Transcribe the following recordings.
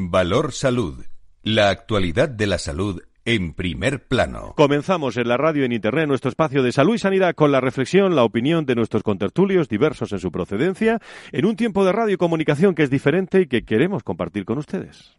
Valor Salud. La actualidad de la salud en primer plano. Comenzamos en la radio en internet nuestro espacio de salud y sanidad con la reflexión, la opinión de nuestros contertulios, diversos en su procedencia, en un tiempo de radio y comunicación que es diferente y que queremos compartir con ustedes.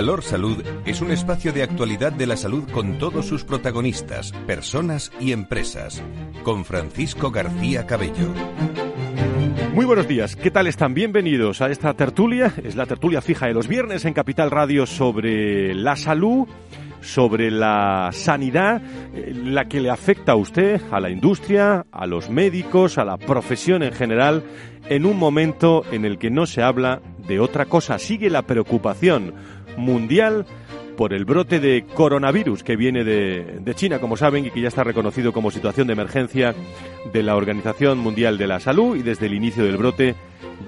Valor Salud es un espacio de actualidad de la salud con todos sus protagonistas, personas y empresas. Con Francisco García Cabello. Muy buenos días, ¿qué tal están? Bienvenidos a esta tertulia. Es la tertulia fija de los viernes en Capital Radio sobre la salud sobre la sanidad, eh, la que le afecta a usted, a la industria, a los médicos, a la profesión en general, en un momento en el que no se habla de otra cosa. Sigue la preocupación mundial por el brote de coronavirus que viene de, China, como saben, y que ya está reconocido como situación de emergencia de la Organización Mundial de la Salud. Y desde el inicio del brote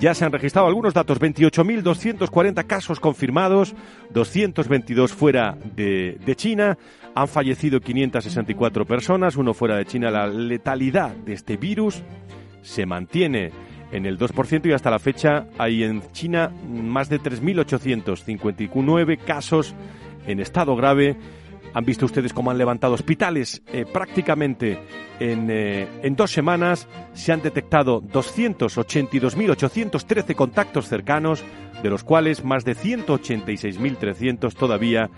ya se han registrado algunos datos, 28.240 casos confirmados, 222 fuera de, de China, han fallecido 564 personas, uno fuera de China. La letalidad de este virus se mantiene en el 2% y hasta la fecha hay en China más de 3.859 casos en estado grave. Han visto ustedes cómo han levantado hospitales eh, prácticamente en, eh, en, dos semanas. Se han detectado 282.813 contactos cercanos, de los cuales más de 186.300 todavía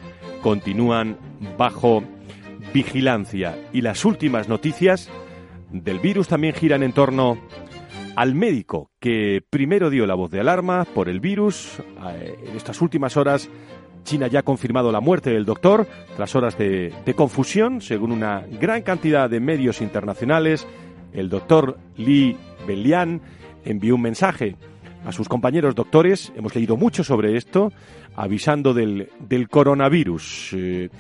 continúan bajo vigilancia. Y las últimas noticias del virus también giran en torno al médico que primero dio la voz de alarma por el virus. En estas últimas horas, China ya ha confirmado la muerte del doctor tras horas de, confusión, según una gran cantidad de medios internacionales. El doctor Li Belian envió un mensaje a sus compañeros doctores. Hemos leído mucho sobre esto, avisando del, coronavirus. Eh,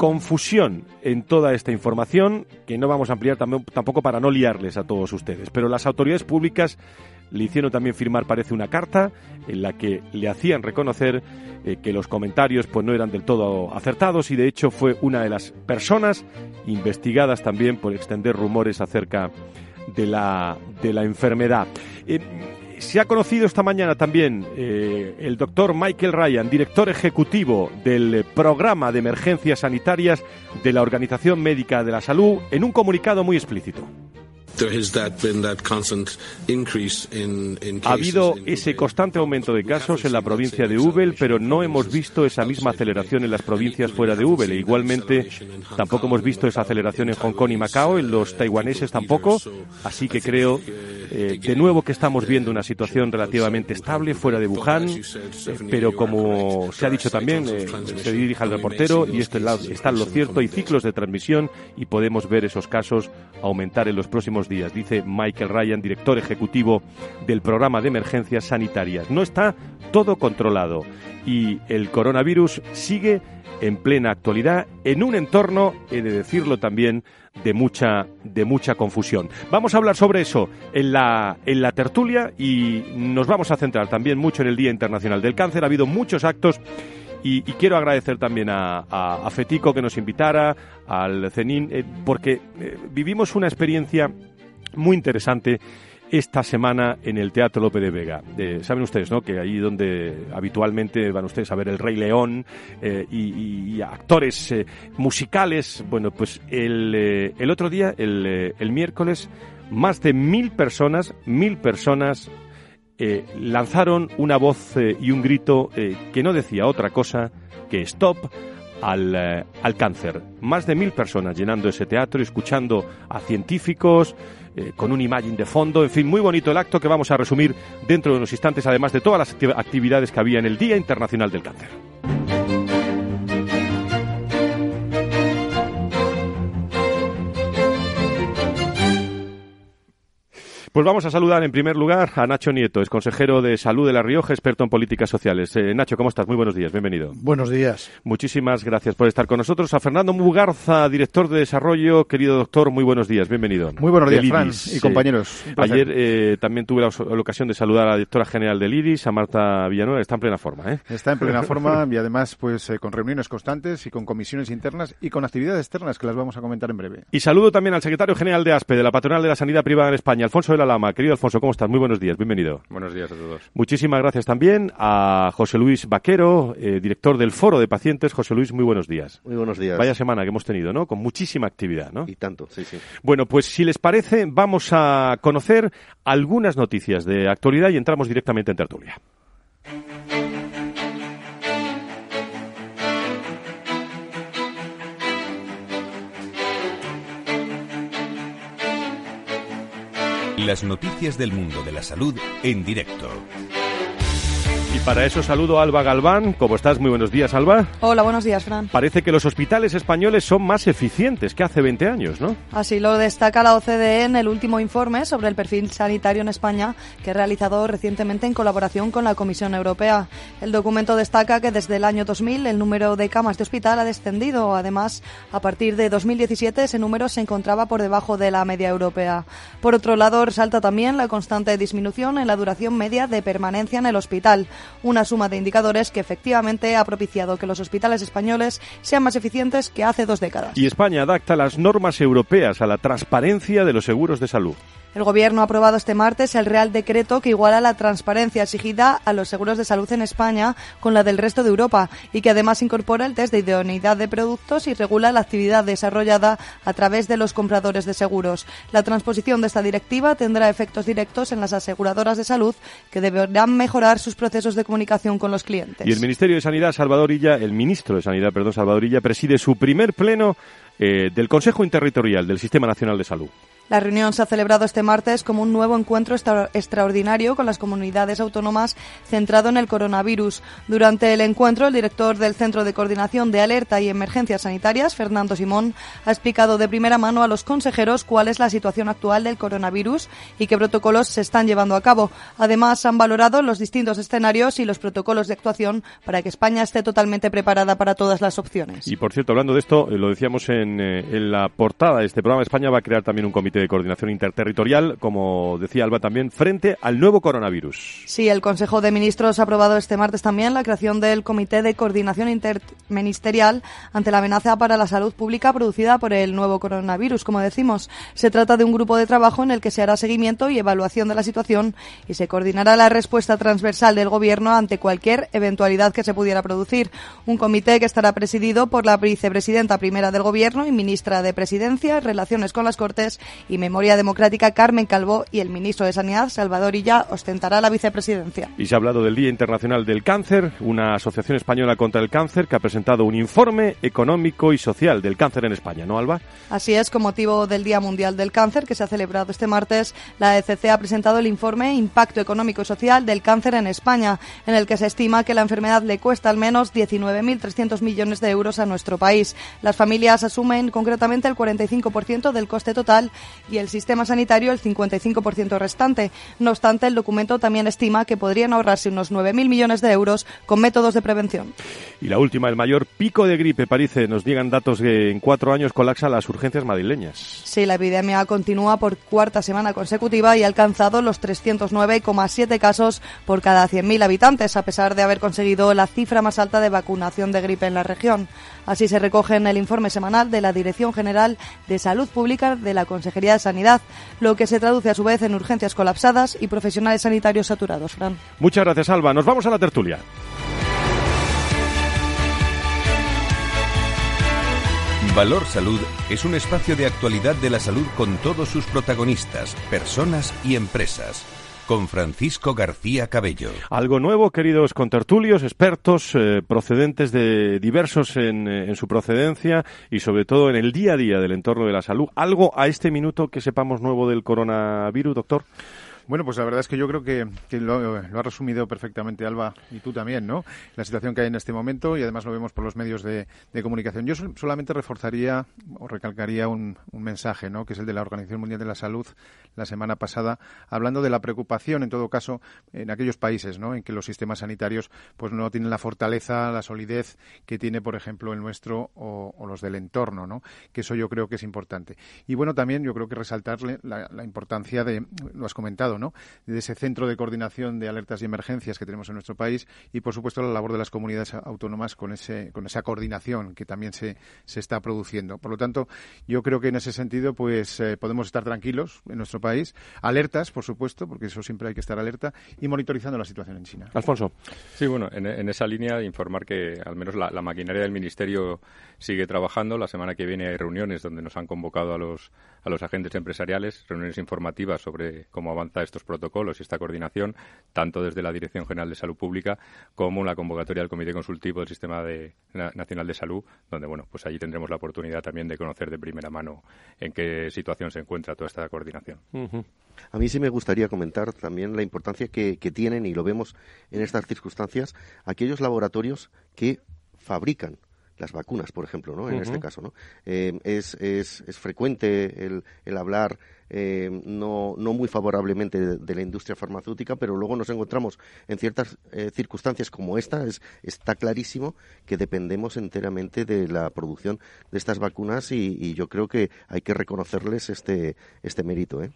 confusión en toda esta información que no vamos a ampliar tampoco para no liarles a todos ustedes. Pero las autoridades públicas le hicieron también firmar, parece, una carta en la que le hacían reconocer eh, que los comentarios pues no eran del todo acertados y de hecho fue una de las personas investigadas también por extender rumores acerca de la, de la enfermedad. Eh, se ha conocido esta mañana también eh, el doctor Michael Ryan, director ejecutivo del programa de emergencias sanitarias de la Organización Médica de la Salud, en un comunicado muy explícito. Ha habido ese constante aumento de casos en la provincia de Hubei, pero no hemos visto esa misma aceleración en las provincias fuera de Hubei. igualmente, tampoco hemos visto esa aceleración en Hong Kong y Macao, en los taiwaneses tampoco. Así que creo, eh, de nuevo, que estamos viendo una situación relativamente estable fuera de Wuhan, eh, pero como se ha dicho también, eh, se dirige al reportero, y esto está en lo cierto, hay ciclos de transmisión y podemos ver esos casos aumentar en los próximos días, dice Michael Ryan, director ejecutivo del programa de emergencias sanitarias. No está todo controlado y el coronavirus sigue en plena actualidad en un entorno, he de decirlo también, de mucha, de mucha confusión. Vamos a hablar sobre eso en la, en la tertulia y nos vamos a centrar también mucho en el Día Internacional del Cáncer. Ha habido muchos actos y, quiero agradecer también a, Fetico que nos invitara, al CENIN, eh, porque eh, vivimos una experiencia muy interesante esta semana en el Teatro Lope de Vega. Saben ustedes, ¿no? Que ahí donde habitualmente van ustedes a ver el Rey León eh, y, actores musicales. Bueno, pues el, el otro día, el, el, miércoles, más de mil personas, mil personas eh, lanzaron una voz eh, y un grito eh, que no decía otra cosa que stop al, al, cáncer. Más de mil personas llenando ese teatro, escuchando a científicos, con un imagen de fondo, en fin, muy bonito el acto que vamos a resumir dentro de unos instantes, además de todas las actividades que había en el Día Internacional del Cáncer. Pues vamos a saludar en primer lugar a Nacho Nieto, es consejero de Salud de La Rioja, experto en políticas sociales. Eh, Nacho, ¿cómo estás? Muy buenos días, bienvenido. Buenos días. Muchísimas gracias por estar con nosotros. A Fernando Mugarza, director de desarrollo, querido doctor, muy buenos días, bienvenido. Muy buenos días, Fran y compañeros. Ayer eh, también tuve la, ocasión de saludar a la directora general del IRIS, a Marta Villanueva, está en plena forma. ¿eh? Está en plena forma y además pues con reuniones constantes y con comisiones internas y con actividades externas que las vamos a comentar en breve. Y saludo también al secretario general de ASPE, de la Patronal de la Sanidad Privada en España, Alfonso de la Lama. Querido Alfonso, ¿cómo estás? Muy buenos días, bienvenido. Buenos días a todos. Muchísimas gracias también a José Luis Vaquero, eh, director del Foro de Pacientes. José Luis, muy buenos días. Muy buenos días. Vaya semana que hemos tenido, ¿no? Con muchísima actividad, ¿no? Y tanto, sí, sí. Bueno, pues si les parece, vamos a conocer algunas noticias de actualidad y entramos directamente en tertulia. Las noticias del mundo de la salud en directo. Y para eso saludo a Alba Galván. ¿Cómo estás? Muy buenos días, Alba. Hola, buenos días, Fran. Parece que los hospitales españoles son más eficientes que hace 20 años, ¿no? Así lo destaca la OCDE en el último informe sobre el perfil sanitario en España que ha realizado recientemente en colaboración con la Comisión Europea. El documento destaca que desde el año 2000 el número de camas de hospital ha descendido. Además, a partir de 2017 ese número se encontraba por debajo de la media europea. Por otro lado, resalta también la constante disminución en la duración media de permanencia en el hospital una suma de indicadores que efectivamente ha propiciado que los hospitales españoles sean más eficientes que hace dos décadas. Y España adapta las normas europeas a la transparencia de los seguros de salud. El Gobierno ha aprobado este martes el Real Decreto que iguala la transparencia exigida a los seguros de salud en España con la del resto de Europa y que además incorpora el test de idoneidad de productos y regula la actividad desarrollada a través de los compradores de seguros. La transposición de esta directiva tendrá efectos directos en las aseguradoras de salud que deberán mejorar sus procesos de comunicación con los clientes. Y el Ministerio de Sanidad, Salvadorilla, el ministro de Sanidad, perdón, Salvadorilla, preside su primer pleno eh, del Consejo Interterritorial del Sistema Nacional de Salud. La reunión se ha celebrado este martes como un nuevo encuentro extraordinario con las comunidades autónomas centrado en el coronavirus. Durante el encuentro, el director del Centro de Coordinación de Alerta y Emergencias Sanitarias, Fernando Simón, ha explicado de primera mano a los consejeros cuál es la situación actual del coronavirus y qué protocolos se están llevando a cabo. Además, han valorado los distintos escenarios y los protocolos de actuación para que España esté totalmente preparada para todas las opciones. Y por cierto, hablando de esto, eh, lo decíamos en, eh, en la portada de este programa, España va a crear también un comité de coordinación interterritorial, como decía Alba también, frente al nuevo coronavirus. Sí, el Consejo de Ministros ha aprobado este martes también la creación del Comité de Coordinación Interministerial ante la amenaza para la salud pública producida por el nuevo coronavirus. Como decimos, se trata de un grupo de trabajo en el que se hará seguimiento y evaluación de la situación y se coordinará la respuesta transversal del Gobierno ante cualquier eventualidad que se pudiera producir. Un comité que estará presidido por la vicepresidenta primera del Gobierno y ministra de Presidencia, Relaciones con las Cortes y Memoria Democrática Carmen Calvo y el ministro de Sanidad Salvador Illa ostentará la vicepresidencia. Y se ha hablado del Día Internacional del Cáncer, una asociación española contra el cáncer que ha presentado un informe económico y social del cáncer en España, ¿no, Alba? Así es, con motivo del Día Mundial del Cáncer que se ha celebrado este martes, la ECC ha presentado el informe Impacto Económico y Social del Cáncer en España, en el que se estima que la enfermedad le cuesta al menos 19.300 millones de euros a nuestro país. Las familias asumen concretamente el 45% del coste total y el sistema sanitario el 55% restante. No obstante, el documento también estima que podrían ahorrarse unos 9.000 millones de euros con métodos de prevención. Y la última, el mayor pico de gripe, parece, nos llegan datos que en cuatro años colapsa las urgencias madrileñas. Sí, la epidemia continúa por cuarta semana consecutiva y ha alcanzado los 309,7 casos por cada 100.000 habitantes, a pesar de haber conseguido la cifra más alta de vacunación de gripe en la región. Así se recoge en el informe semanal de la Dirección General de Salud Pública de la Consejería de Sanidad, lo que se traduce a su vez en urgencias colapsadas y profesionales sanitarios saturados. Fran. Muchas gracias, Alba. Nos vamos a la tertulia. Valor Salud es un espacio de actualidad de la salud con todos sus protagonistas, personas y empresas con Francisco García Cabello. Algo nuevo, queridos contertulios, expertos eh, procedentes de diversos eh, en, su procedencia y sobre todo en el día a día del entorno de la salud. ¿Algo a este minuto que sepamos nuevo del coronavirus, doctor? Bueno, pues la verdad es que yo creo que, lo, ha resumido perfectamente Alba y tú también, ¿no? La situación que hay en este momento y además lo vemos por los medios de, comunicación. Yo solamente reforzaría o recalcaría un, mensaje, ¿no? Que es el de la Organización Mundial de la Salud la semana pasada, hablando de la preocupación, en todo caso, en aquellos países, ¿no? En que los sistemas sanitarios, pues no tienen la fortaleza, la solidez que tiene, por ejemplo, el nuestro o, los del entorno, ¿no? Que eso yo creo que es importante. Y bueno, también yo creo que resaltarle la, la importancia de, lo has comentado, de ese centro de coordinación de alertas y emergencias que tenemos en nuestro país y, por supuesto, la labor de las comunidades autónomas con, ese, con esa coordinación que también se, se está produciendo. Por lo tanto, yo creo que en ese sentido pues eh, podemos estar tranquilos en nuestro país, alertas, por supuesto, porque eso siempre hay que estar alerta, y monitorizando la situación en China. Alfonso. Sí, bueno, en, esa línea informar que al menos la, la maquinaria del Ministerio sigue trabajando. La semana que viene hay reuniones donde nos han convocado a los, a los agentes empresariales, reuniones informativas sobre cómo avanza estos protocolos y esta coordinación, tanto desde la Dirección General de Salud Pública como la convocatoria del Comité Consultivo del Sistema Nacional de Salud, donde bueno, pues allí tendremos la oportunidad también de conocer de primera mano en qué situación se encuentra toda esta coordinación. A mí sí me gustaría comentar también la importancia que, que tienen, y lo vemos en estas circunstancias, aquellos laboratorios que fabrican las vacunas, por ejemplo, ¿no? En este caso, ¿no? Eh, es, es, es, frecuente el, el hablar eh, no, no muy favorablemente de, la industria farmacéutica, pero luego nos encontramos en ciertas eh, circunstancias como esta. Es, está clarísimo que dependemos enteramente de la producción de estas vacunas y, yo creo que hay que reconocerles este, este mérito. ¿eh?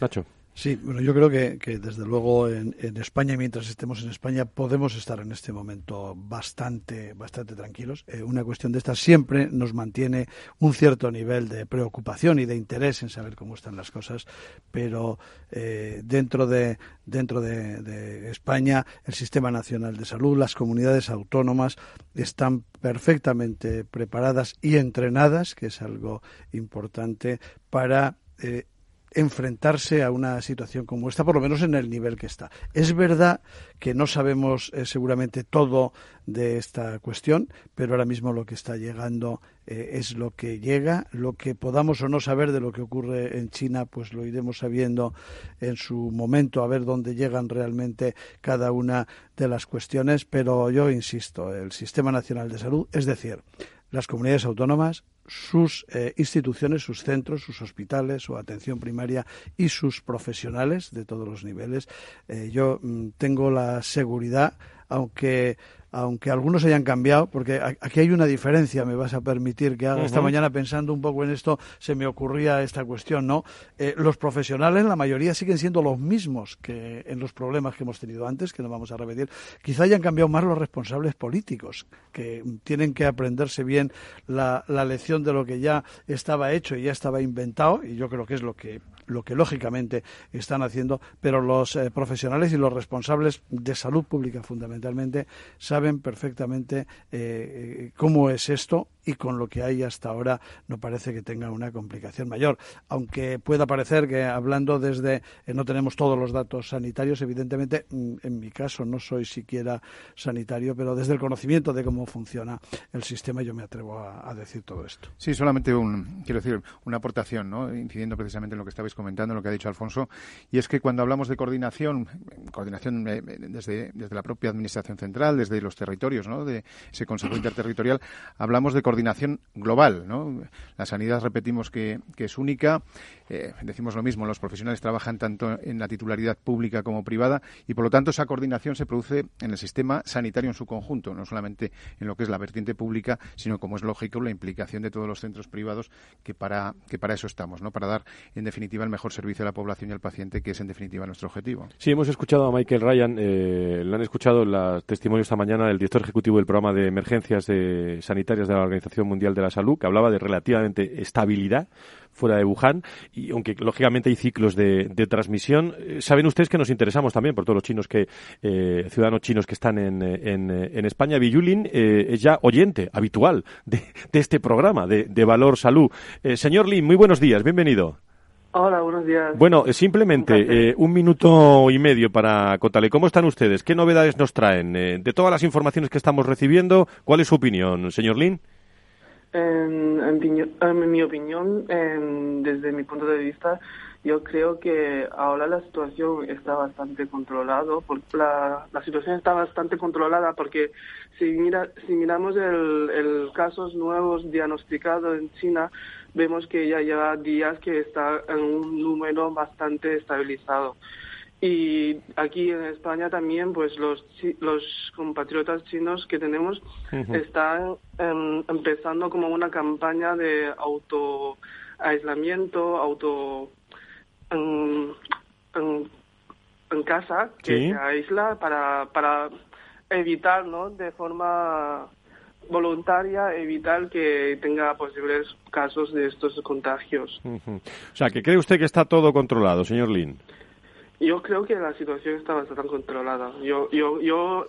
Nacho. Sí, bueno, yo creo que, desde luego en, España, mientras estemos en España, podemos estar en este momento bastante, bastante tranquilos. Eh, una cuestión de esta siempre nos mantiene un cierto nivel de preocupación y de interés en saber cómo están las cosas, pero eh, dentro de dentro de España, el Sistema Nacional de Salud, las comunidades autónomas están perfectamente preparadas y entrenadas, que es algo importante para eh, enfrentarse a una situación como esta, por lo menos en el nivel que está. Es verdad que no sabemos eh, seguramente todo de esta cuestión, pero ahora mismo lo que está llegando eh, es lo que llega. Lo que podamos o no saber de lo que ocurre en China, pues lo iremos sabiendo en su momento, a ver dónde llegan realmente cada una de las cuestiones. Pero yo insisto, el Sistema Nacional de Salud, es decir, las comunidades autónomas sus eh, instituciones, sus centros, sus hospitales, su atención primaria y sus profesionales de todos los niveles. Eh, yo mm, tengo la seguridad, aunque aunque algunos hayan cambiado, porque aquí hay una diferencia, me vas a permitir que haga. Esta mañana pensando un poco en esto, se me ocurría esta cuestión, ¿no? Eh, los profesionales, la mayoría, siguen siendo los mismos que en los problemas que hemos tenido antes, que no vamos a repetir. Quizá hayan cambiado más los responsables políticos, que tienen que aprenderse bien la, la lección de lo que ya estaba hecho y ya estaba inventado, y yo creo que es lo que lo que lógicamente están haciendo, pero los eh, profesionales y los responsables de salud pública fundamentalmente saben perfectamente eh, eh, cómo es esto y con lo que hay hasta ahora no parece que tenga una complicación mayor. Aunque pueda parecer que hablando desde no tenemos todos los datos sanitarios, evidentemente mm, en mi caso no soy siquiera sanitario, pero desde el conocimiento de cómo funciona el sistema yo me atrevo a, decir todo esto. Sí, solamente un, quiero decir, una aportación, ¿no? incidiendo precisamente en lo que estabais comentando, en lo que ha dicho Alfonso, y es que cuando hablamos de coordinación, coordinación eh, desde, desde la propia Administración Central, desde los territorios, ¿no? de ese Consejo Interterritorial, hablamos de coordinación global. ¿no? La sanidad, repetimos que, es única, eh, decimos lo mismo, los profesionales trabajan tanto en la titularidad pública como privada y, por lo tanto, esa coordinación se produce en el sistema sanitario en su conjunto, no solamente en lo que es la vertiente pública, sino, como es lógico, la implicación de todos los centros privados que para, que para eso estamos, ¿no? para dar, en definitiva, el mejor servicio a la población y al paciente, que es, en definitiva, nuestro objetivo. Sí, hemos escuchado a Michael Ryan, eh, lo han escuchado el testimonio esta mañana del director ejecutivo del programa de emergencias sanitarias de la Organización Mundial de la Salud, que hablaba de relativamente estabilidad fuera de Wuhan, y aunque lógicamente hay ciclos de, transmisión, eh, saben ustedes que nos interesamos también por todos los chinos que, eh, ciudadanos chinos que están en, en, en España. Villulin eh, es ya oyente habitual de, este programa de, Valor Salud. señor Lin, muy buenos días, bienvenido. Hola, buenos días. Bueno, simplemente un, minuto y medio para contarle cómo están ustedes, qué novedades nos traen. de todas las informaciones que estamos recibiendo, ¿cuál es su opinión, señor Lin? En, mi opinión, desde mi punto de vista, yo creo que ahora la situación está bastante controlada, la, la situación está bastante controlada porque si, mira, si miramos el, el casos nuevos diagnosticados en China, vemos que ya lleva días que está en un número bastante estabilizado. Y aquí en España también, pues los, los compatriotas chinos que tenemos están em, empezando como una campaña de auto aislamiento, auto en, en, casa, que se aísla para, para evitar, ¿no? De forma voluntaria, evitar que tenga posibles casos de estos contagios. O sea, que cree usted que está todo controlado, señor Lin. Yo creo que la situación está bastante controlada. Yo, yo, yo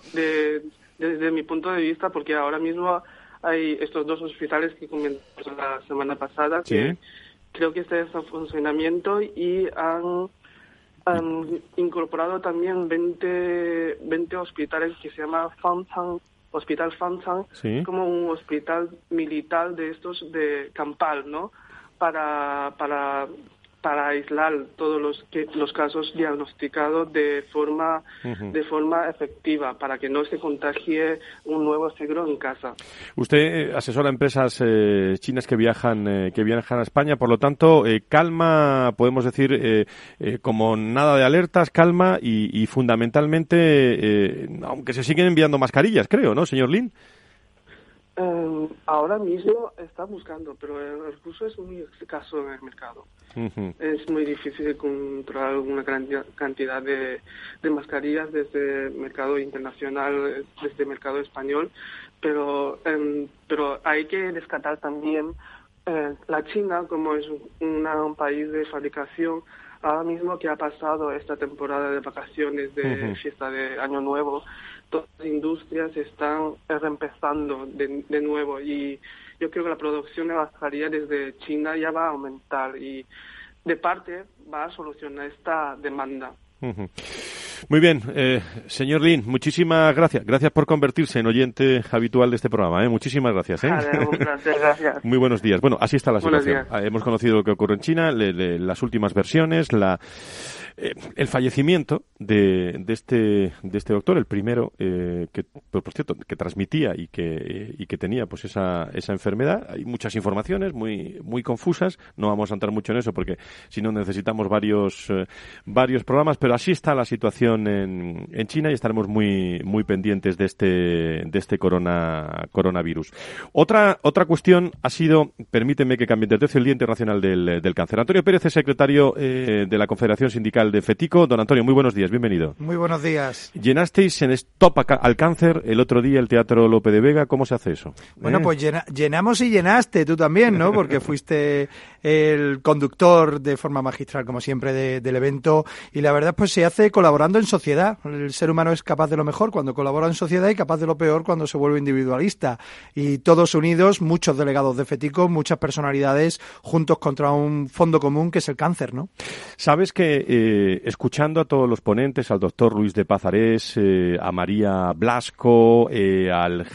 desde mi punto de vista, porque ahora mismo hay estos dos hospitales que comentamos la semana pasada, que creo que este es en funcionamiento y han, incorporado también 20, 20 hospitales que se llama Fanchang, Hospital Fanchang, como un hospital militar de estos de campal, ¿no? Para, para para aislar todos los, los casos diagnosticados de forma, de forma efectiva, para que no se contagie un nuevo seguro en casa. Usted eh, asesora empresas eh, chinas que viajan, eh, que viajan a España, por lo tanto, calma, podemos decir, como nada de alertas, calma y, y fundamentalmente, aunque se siguen enviando mascarillas, creo, ¿no, señor Lin? Em, ahora mismo está buscando, pero el recurso es muy escaso en el mercado. Es muy difícil controlar una cantidad de, mascarillas desde el mercado internacional, desde el mercado español, pero, em, pero hay que descartar también eh, la China como es un país de fabricación ahora mismo que ha pasado esta temporada de vacaciones de fiesta de Año Nuevo todas las industrias están reempezando de, de nuevo y yo creo que la producción de mascarillas desde China ya va a aumentar y de parte va a solucionar esta demanda. Muy bien, eh, señor Lin, muchísimas gracias. Gracias por convertirse en oyente habitual de este programa. ¿eh? Muchísimas gracias. ¿eh? gracias. Muy buenos días. Bueno, así está la situación. Ah, hemos conocido lo que ocurre en China, las últimas versiones, la eh, el fallecimiento de, de, este, de este doctor, el primero eh, que, pues, por cierto, que transmitía y que, y que tenía pues esa, esa enfermedad. Hay muchas informaciones muy, muy confusas. No vamos a entrar mucho en eso porque si no necesitamos varios, eh, varios programas, pero así está la situación en, en China y estaremos muy, muy pendientes de este, de este corona, coronavirus. Otra, otra cuestión ha sido, permíteme que cambie de tercio, el Día Internacional del, del Cáncer. Antonio Pérez es secretario de la Confederación Sindical de FETICO. Don Antonio, muy buenos días, bienvenido. Muy buenos días. Llenasteis en Stop al Cáncer el otro día el Teatro Lope de Vega. ¿Cómo se hace eso? Bueno, ¿Eh? pues llenamos y llenaste tú también, ¿no? Porque fuiste el conductor de forma magistral, como siempre, del evento. Y la verdad, pues se hace colaborando en sociedad. El ser humano es capaz de lo mejor cuando colabora en sociedad y capaz de lo peor cuando se vuelve individualista. Y todos unidos, muchos delegados de FETICO, muchas personalidades juntos contra un fondo común que es el cáncer, ¿no? Sabes que eh, escuchando a todos los ponentes, al doctor Luis de Pazarés, eh, a María Blasco, eh, al,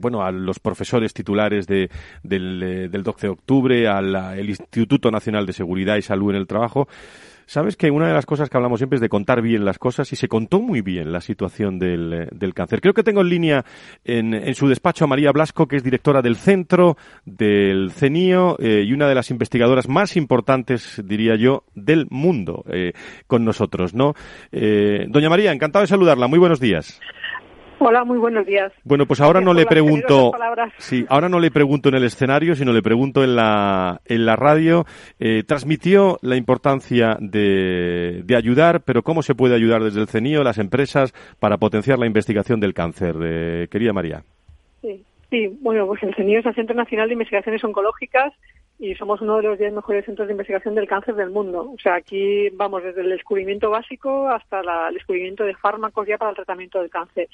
bueno, a los profesores titulares de, del, del 12 de octubre, al Instituto Nacional de Seguridad y Salud en el Trabajo, Sabes que una de las cosas que hablamos siempre es de contar bien las cosas y se contó muy bien la situación del, eh, del cáncer. Creo que tengo en línea en, en, su despacho a María Blasco, que es directora del centro del CENIO eh, y una de las investigadoras más importantes, diría yo, del mundo eh, con nosotros, ¿no? Eh, doña María, encantado de saludarla. Muy buenos días. Hola, muy buenos días. Bueno, pues ahora no le pregunto, sí, ahora no le pregunto en el escenario, sino le pregunto en la en la radio. Eh, transmitió la importancia de, de ayudar, pero cómo se puede ayudar desde el CENIO, las empresas, para potenciar la investigación del cáncer, eh, querida María. Sí, sí, bueno, pues el CENIO es el Centro Nacional de Investigaciones Oncológicas y somos uno de los 10 mejores centros de investigación del cáncer del mundo. O sea, aquí vamos desde el descubrimiento básico hasta el descubrimiento de fármacos ya para el tratamiento del cáncer.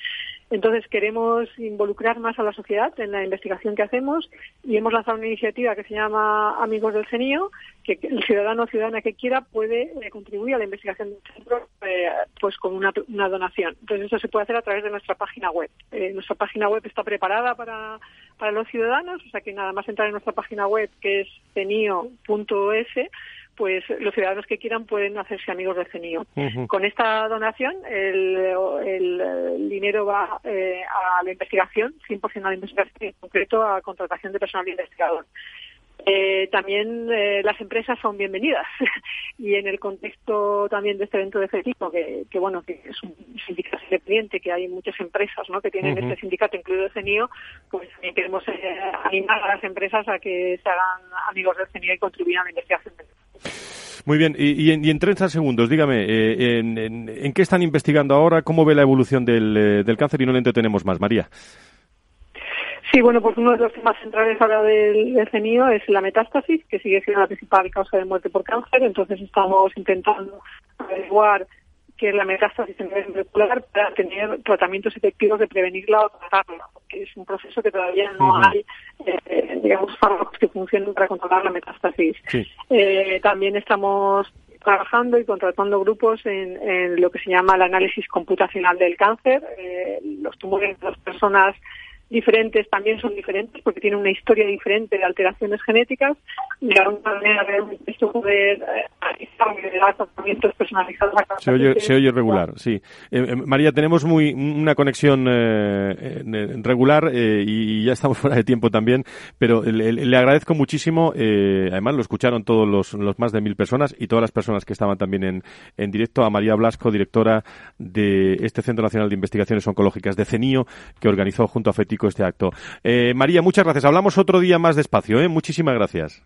Entonces, queremos involucrar más a la sociedad en la investigación que hacemos y hemos lanzado una iniciativa que se llama Amigos del CENIO, que el ciudadano o ciudadana que quiera puede eh, contribuir a la investigación del centro eh, pues con una, donación. Entonces, eso se puede hacer a través de nuestra página web. Eh, nuestra página web está preparada para, para los ciudadanos, o sea que nada más entrar en nuestra página web, que es cenio.es, pues los ciudadanos que quieran pueden hacerse amigos del CENIO. Con esta donación, el, dinero va eh, a la investigación, 100% a la investigación, en concreto a contratación de personal investigador. Eh, también eh, las empresas son bienvenidas y en el contexto también de este evento de FETICO, que, que bueno, que es un sindicato independiente, que hay muchas empresas ¿no? que tienen este sindicato, incluido el CENIO, pues también queremos eh, animar a las empresas a que se hagan amigos del CENIO y contribuyan a la investigación. Muy bien, y, en, y, 30 segundos, dígame, en, qué están investigando ahora? ¿Cómo ve la evolución del, del cáncer? Y no le entretenemos más, María. Sí, bueno, pues uno de los temas centrales ahora del, del CENIO es la metástasis, que sigue siendo la principal causa de muerte por cáncer. Entonces estamos intentando averiguar qué es la metástasis en nivel molecular para tener tratamientos efectivos de prevenirla o tratarla, porque es un proceso que todavía no hay, eh, digamos, fármacos que funcionen para controlar la metástasis. Eh, también estamos trabajando y contratando grupos en, lo que se llama el análisis computacional del cáncer. Eh, los tumores de las personas diferentes también son diferentes porque tienen una historia diferente de alteraciones genéticas de alguna manera realmente esto poder eh, tratamientos personalizados a se oye, se oye regular, sí. Eh, eh, María, tenemos muy una conexión regular y ya estamos fuera de tiempo también, pero le, agradezco muchísimo, además lo escucharon todos los, los, más de mil personas y todas las personas que estaban también en, en directo, a María Blasco, directora de este Centro Nacional de Investigaciones Oncológicas de CENIO, que organizó junto a Este acto. Eh, María, muchas gracias. Hablamos otro día más despacio. ¿eh? Muchísimas gracias.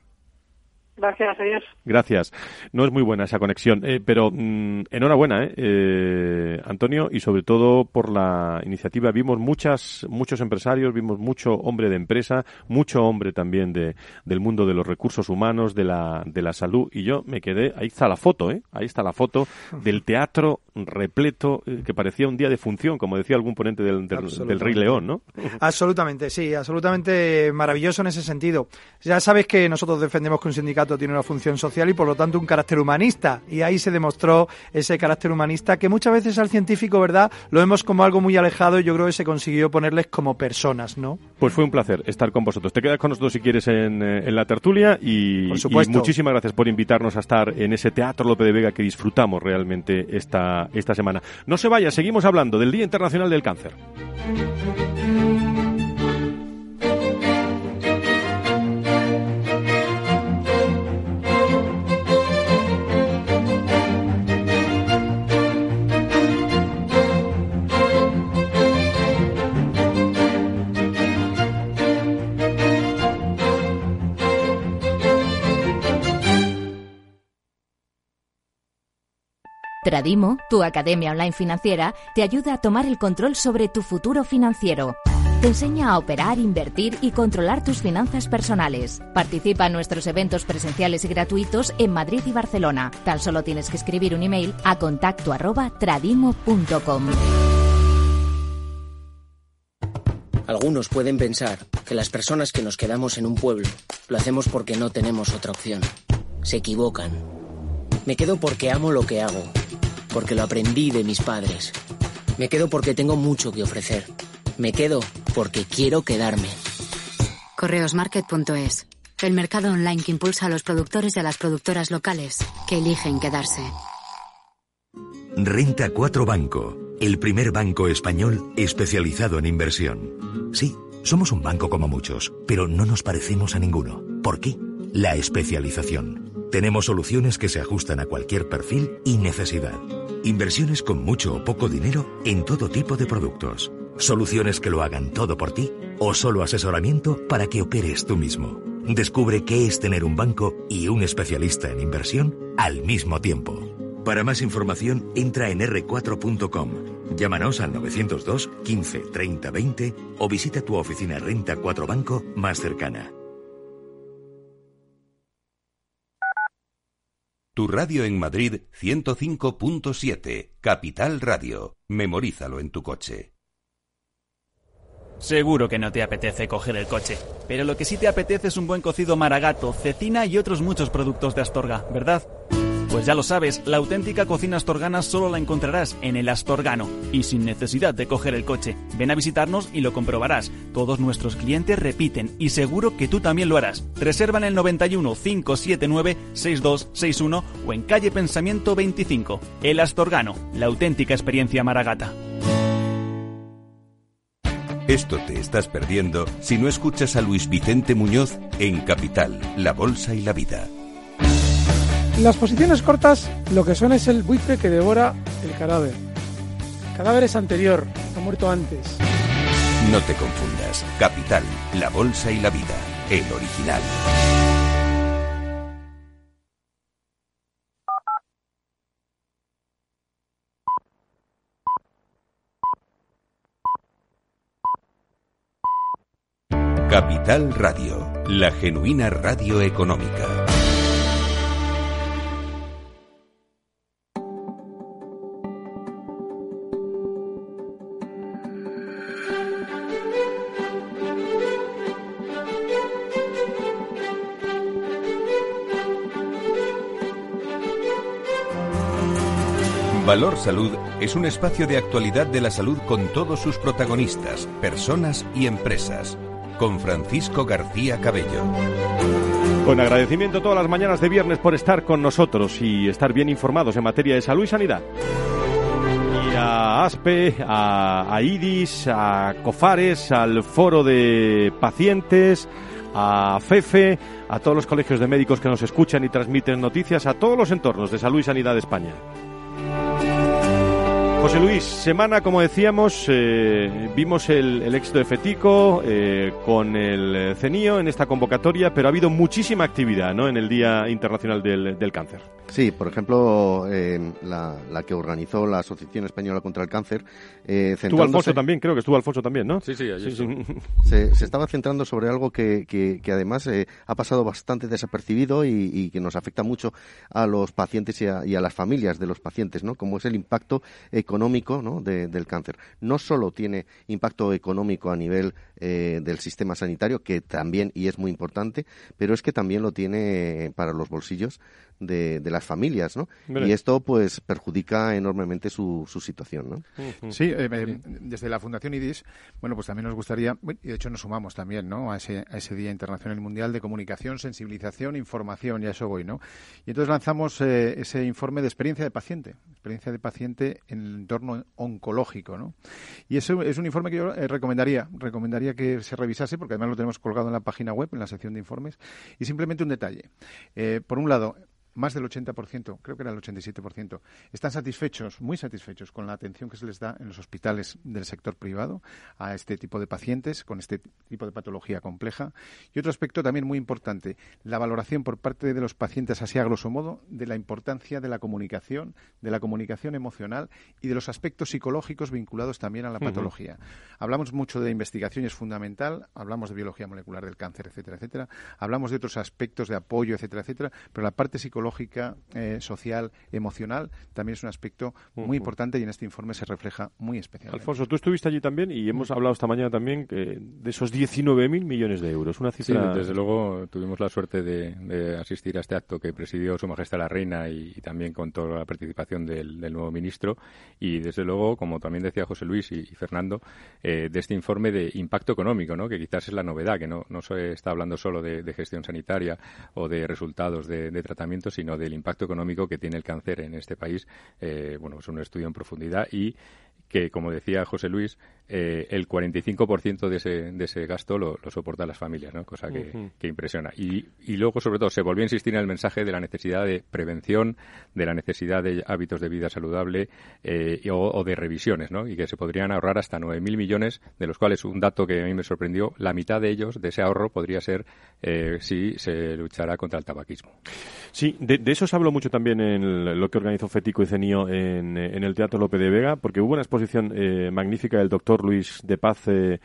Gracias, adiós. Gracias. No es muy buena esa conexión, eh, pero mm, enhorabuena, eh, eh, Antonio, y sobre todo por la iniciativa. Vimos muchas, muchos empresarios, vimos mucho hombre de empresa, mucho hombre también de, del mundo de los recursos humanos, de la, de la salud, y yo me quedé, ahí está la foto, ¿eh? ahí está la foto del teatro repleto, eh, que parecía un día de función, como decía algún ponente del, del, Rey León, ¿no? Absolutamente, sí, absolutamente maravilloso en ese sentido. Ya sabes que nosotros defendemos que un sindicato tiene una función social y por lo tanto un carácter humanista. Y ahí se demostró ese carácter humanista que muchas veces al científico, ¿verdad? Lo vemos como algo muy alejado y yo creo que se consiguió ponerles como personas, ¿no? Pues fue un placer estar con vosotros. Te quedas con nosotros si quieres en, eh, la tertulia y, y, muchísimas gracias por invitarnos a estar en ese Teatro Lope de Vega que disfrutamos realmente esta, esta semana. No se vaya, seguimos hablando del Día Internacional del Cáncer. Tradimo, tu academia online financiera, te ayuda a tomar el control sobre tu futuro financiero. Te enseña a operar, invertir y controlar tus finanzas personales. Participa en nuestros eventos presenciales y gratuitos en Madrid y Barcelona. Tan solo tienes que escribir un email a contacto tradimo.com. Algunos pueden pensar que las personas que nos quedamos en un pueblo lo hacemos porque no tenemos otra opción. Se equivocan. Me quedo porque amo lo que hago porque lo aprendí de mis padres. Me quedo porque tengo mucho que ofrecer. Me quedo porque quiero quedarme. Correosmarket.es. El mercado online que impulsa a los productores y a las productoras locales que eligen quedarse. Renta 4 Banco. El primer banco español especializado en inversión. Sí, somos un banco como muchos, pero no nos parecemos a ninguno. ¿Por qué? La especialización. Tenemos soluciones que se ajustan a cualquier perfil y necesidad. Inversiones con mucho o poco dinero en todo tipo de productos. Soluciones que lo hagan todo por ti o solo asesoramiento para que operes tú mismo. Descubre qué es tener un banco y un especialista en inversión al mismo tiempo. Para más información, entra en r4.com. Llámanos al 902 15 30 20 o visita tu oficina Renta 4 Banco más cercana. Tu radio en Madrid 105.7, Capital Radio. Memorízalo en tu coche. Seguro que no te apetece coger el coche, pero lo que sí te apetece es un buen cocido maragato, cecina y otros muchos productos de Astorga, ¿verdad? Pues ya lo sabes, la auténtica cocina astorgana solo la encontrarás en el Astorgano y sin necesidad de coger el coche. Ven a visitarnos y lo comprobarás. Todos nuestros clientes repiten y seguro que tú también lo harás. Reserva en el 91 579 6261 o en calle Pensamiento 25. El Astorgano, la auténtica experiencia maragata. Esto te estás perdiendo si no escuchas a Luis Vicente Muñoz en Capital, La Bolsa y la Vida. Las posiciones cortas lo que son es el buitre que devora el cadáver. El cadáver es anterior, ha muerto antes. No te confundas. Capital, La Bolsa y la Vida, el original. Capital Radio, la genuina radio económica. Valor Salud es un espacio de actualidad de la salud con todos sus protagonistas, personas y empresas. Con Francisco García Cabello. Con agradecimiento todas las mañanas de viernes por estar con nosotros y estar bien informados en materia de salud y sanidad. Y a ASPE, a, a IDIS, a COFARES, al Foro de Pacientes, a FEFE, a todos los colegios de médicos que nos escuchan y transmiten noticias, a todos los entornos de salud y sanidad de España. José Luis, semana, como decíamos, eh, vimos el, el, éxito de Fetico eh, con el CENIO en esta convocatoria, pero ha habido muchísima actividad ¿no? en el Día Internacional del, del Cáncer. Sí, por ejemplo, eh, la, la, que organizó la Asociación Española contra el Cáncer. estuvo Alfonso también, creo que estuvo Alfonso también, ¿no? Sí, sí, allí sí, sí. Se, se, estaba centrando sobre algo que, que, que además ha pasado bastante desapercibido y, y, que nos afecta mucho a los pacientes y a, y a, las familias de los pacientes, ¿no? Como es el impacto económico ¿no? de, del cáncer. No solo tiene impacto económico a nivel eh, del sistema sanitario, que también y es muy importante, pero es que también lo tiene para los bolsillos de, de las familias, ¿no? Y esto, pues, perjudica enormemente su, su situación, ¿no? Uh -huh. Sí, eh, eh, desde la Fundación IDIS, bueno, pues también nos gustaría, y de hecho nos sumamos también, ¿no? A ese, a ese Día Internacional Mundial de Comunicación, Sensibilización, Información, y a eso voy, ¿no? Y entonces lanzamos eh, ese informe de experiencia de paciente, experiencia de paciente en el entorno oncológico, ¿no? Y eso es un informe que yo eh, recomendaría, recomendaría que se revisase, porque además lo tenemos colgado en la página web, en la sección de informes, y simplemente un detalle. Eh, por un lado, más del 80%, creo que era el 87%, están satisfechos, muy satisfechos con la atención que se les da en los hospitales del sector privado a este tipo de pacientes con este tipo de patología compleja. Y otro aspecto también muy importante, la valoración por parte de los pacientes, así a grosso modo, de la importancia de la comunicación, de la comunicación emocional y de los aspectos psicológicos vinculados también a la patología. Uh -huh. Hablamos mucho de investigación y es fundamental, hablamos de biología molecular del cáncer, etcétera, etcétera. Hablamos de otros aspectos de apoyo, etcétera, etcétera, pero la parte psicológica psicológica, eh, social, emocional, también es un aspecto muy uh -huh. importante y en este informe se refleja muy especialmente. Alfonso, tú estuviste allí también y hemos hablado esta mañana también que de esos 19.000 millones de euros, una cifra... Sí, desde luego tuvimos la suerte de, de, asistir a este acto que presidió Su Majestad la Reina y, y también con toda la participación del, del, nuevo ministro y desde luego, como también decía José Luis y, y Fernando, eh, de este informe de impacto económico, ¿no? que quizás es la novedad, que no, no se está hablando solo de, de gestión sanitaria o de resultados de, de tratamiento, sino del impacto económico que tiene el cáncer en este país. Eh, bueno, es un estudio en profundidad y que, como decía José Luis, eh, el 45% de ese, de ese gasto lo, lo soportan las familias, ¿no? cosa que, uh -huh. que impresiona. Y, y, luego, sobre todo, se volvió a insistir en el mensaje de la necesidad de prevención, de la necesidad de hábitos de vida saludable eh, o, o, de revisiones, ¿no? y que se podrían ahorrar hasta 9.000 millones, de los cuales un dato que a mí me sorprendió, la mitad de ellos, de ese ahorro, podría ser eh, si se luchara contra el tabaquismo. Sí, de, de, eso se habló mucho también en lo que organizó Fetico y Cenio en, en el Teatro Lope de Vega, porque hubo una exposición eh, magnífica del doctor Luis de Paz. Eh,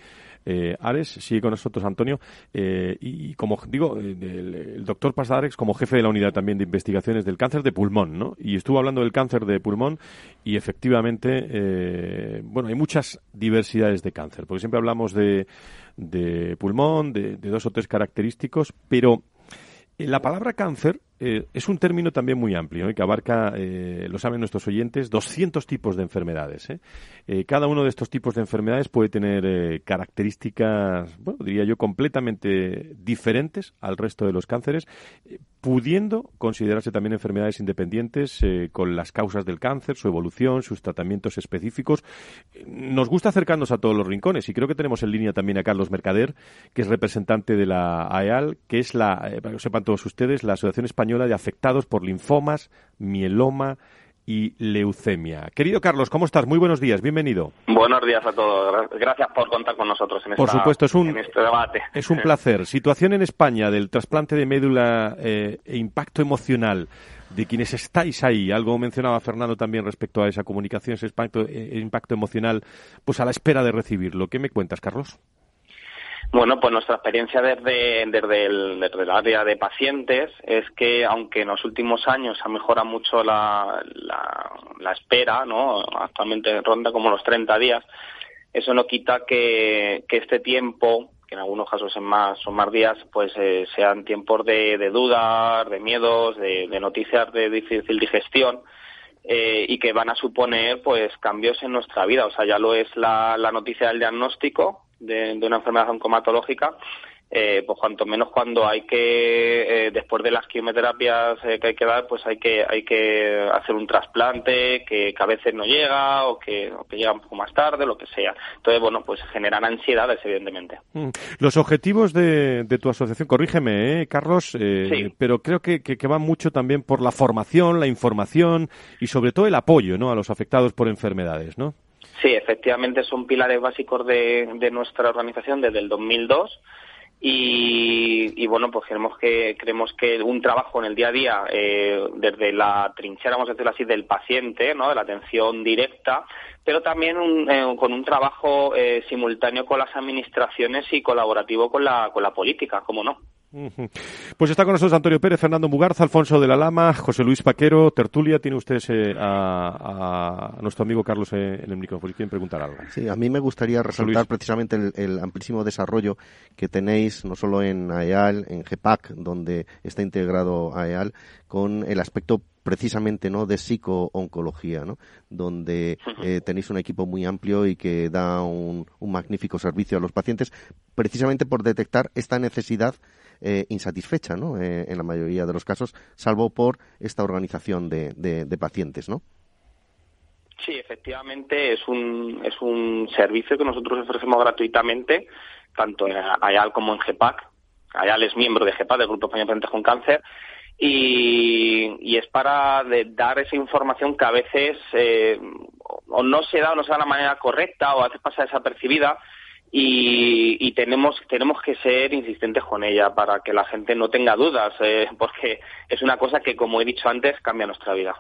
eh, Ares, sigue con nosotros Antonio, eh, y como digo, el, el doctor Paz Ares como jefe de la unidad también de investigaciones del cáncer de pulmón, ¿no? Y estuvo hablando del cáncer de pulmón y efectivamente, eh, bueno, hay muchas diversidades de cáncer, porque siempre hablamos de, de pulmón, de, de dos o tres característicos, pero la palabra cáncer eh, es un término también muy amplio, ¿eh? que abarca, eh, lo saben nuestros oyentes, 200 tipos de enfermedades. cada uno de estos tipos de enfermedades puede tener características, bueno, diría yo, completamente diferentes al resto de los cánceres, pudiendo considerarse también enfermedades independientes con las causas del cáncer, su evolución, sus tratamientos específicos. Nos gusta acercarnos a todos los rincones y creo que tenemos en línea también a Carlos Mercader, que es representante de la AEAL, que es la, para que lo sepan todos ustedes, la Asociación Española de Afectados por Linfomas, Mieloma y Leucemia. Querido Carlos, ¿cómo estás? Muy buenos días, bienvenido. Buenos días a todos. Gracias por contar con nosotros en, por supuesto, es un, este debate. Es un placer. Situación en España del trasplante de médula eh, e impacto emocional de quienes estáis ahí. Algo mencionaba Fernando también respecto a esa comunicación, ese impacto, eh, impacto emocional, pues a la espera de recibirlo. ¿Qué me cuentas, Carlos? Bueno, pues nuestra experiencia desde, desde, el, área de pacientes es que aunque en los últimos años ha mejorado mucho la, la, espera, ¿no? actualmente ronda como los 30 días, eso no quita que, que este tiempo, que en algunos casos son más, son más días, pues eh, sean tiempos de, de dudas, de miedos, de, de noticias de difícil digestión, eh, y que van a suponer pues cambios en nuestra vida. O sea, ya lo es la noticia del diagnóstico, de, una enfermedad oncomatológica, eh, pues cuanto menos cuando hay que, eh, después de las quimioterapias eh, que hay que dar, pues hay que, hay que hacer un trasplante que, a veces no llega o que, llega un poco más tarde, lo que sea. Entonces, bueno, pues generan ansiedades, evidentemente. Mm. Los objetivos de, tu asociación, corrígeme, Carlos, pero creo que, que, van mucho también por la formación, la información y sobre todo el apoyo ¿no? a los afectados por enfermedades, ¿no? Sí, efectivamente son pilares básicos de, nuestra organización desde el 2002 y, bueno, pues creemos que creemos que un trabajo en el día a día eh, desde la trinchera, vamos a decirlo así, del paciente, ¿no? De la atención directa, pero también eh, con un trabajo eh, simultáneo con las administraciones y colaborativo con la con la política, ¿cómo no? Pues está con nosotros Antonio Pérez, Fernando Mugarza, Alfonso de la Lama, José Luis Paquero, Tertulia. Tiene usted eh, a, nuestro amigo Carlos eh, en el micrófono. ¿Quieren preguntar algo? Sí, a mí me gustaría resaltar precisamente el, amplísimo desarrollo que tenéis no solo en AEAL, en GEPAC, donde está integrado AEAL, con el aspecto precisamente no de psicooncología, ¿no? donde eh, tenéis un equipo muy amplio y que da un, un magnífico servicio a los pacientes, precisamente por detectar esta necesidad eh, insatisfecha, ¿no? Eh, en la mayoría de los casos, salvo por esta organización de, de, pacientes, ¿no? Sí, efectivamente es un, es un servicio que nosotros ofrecemos gratuitamente, tanto en AYAL como en GEPAC. AYAL es miembro de GEPAC, del Grupo Español de Pacientes con Cáncer, y, y, es para dar esa información que a veces eh, o no se da o no se da de la manera correcta o a veces pasa desapercibida y, tenemos tenemos que ser insistentes con ella para que la gente no tenga dudas eh, porque es una cosa que como he dicho antes cambia nuestra vida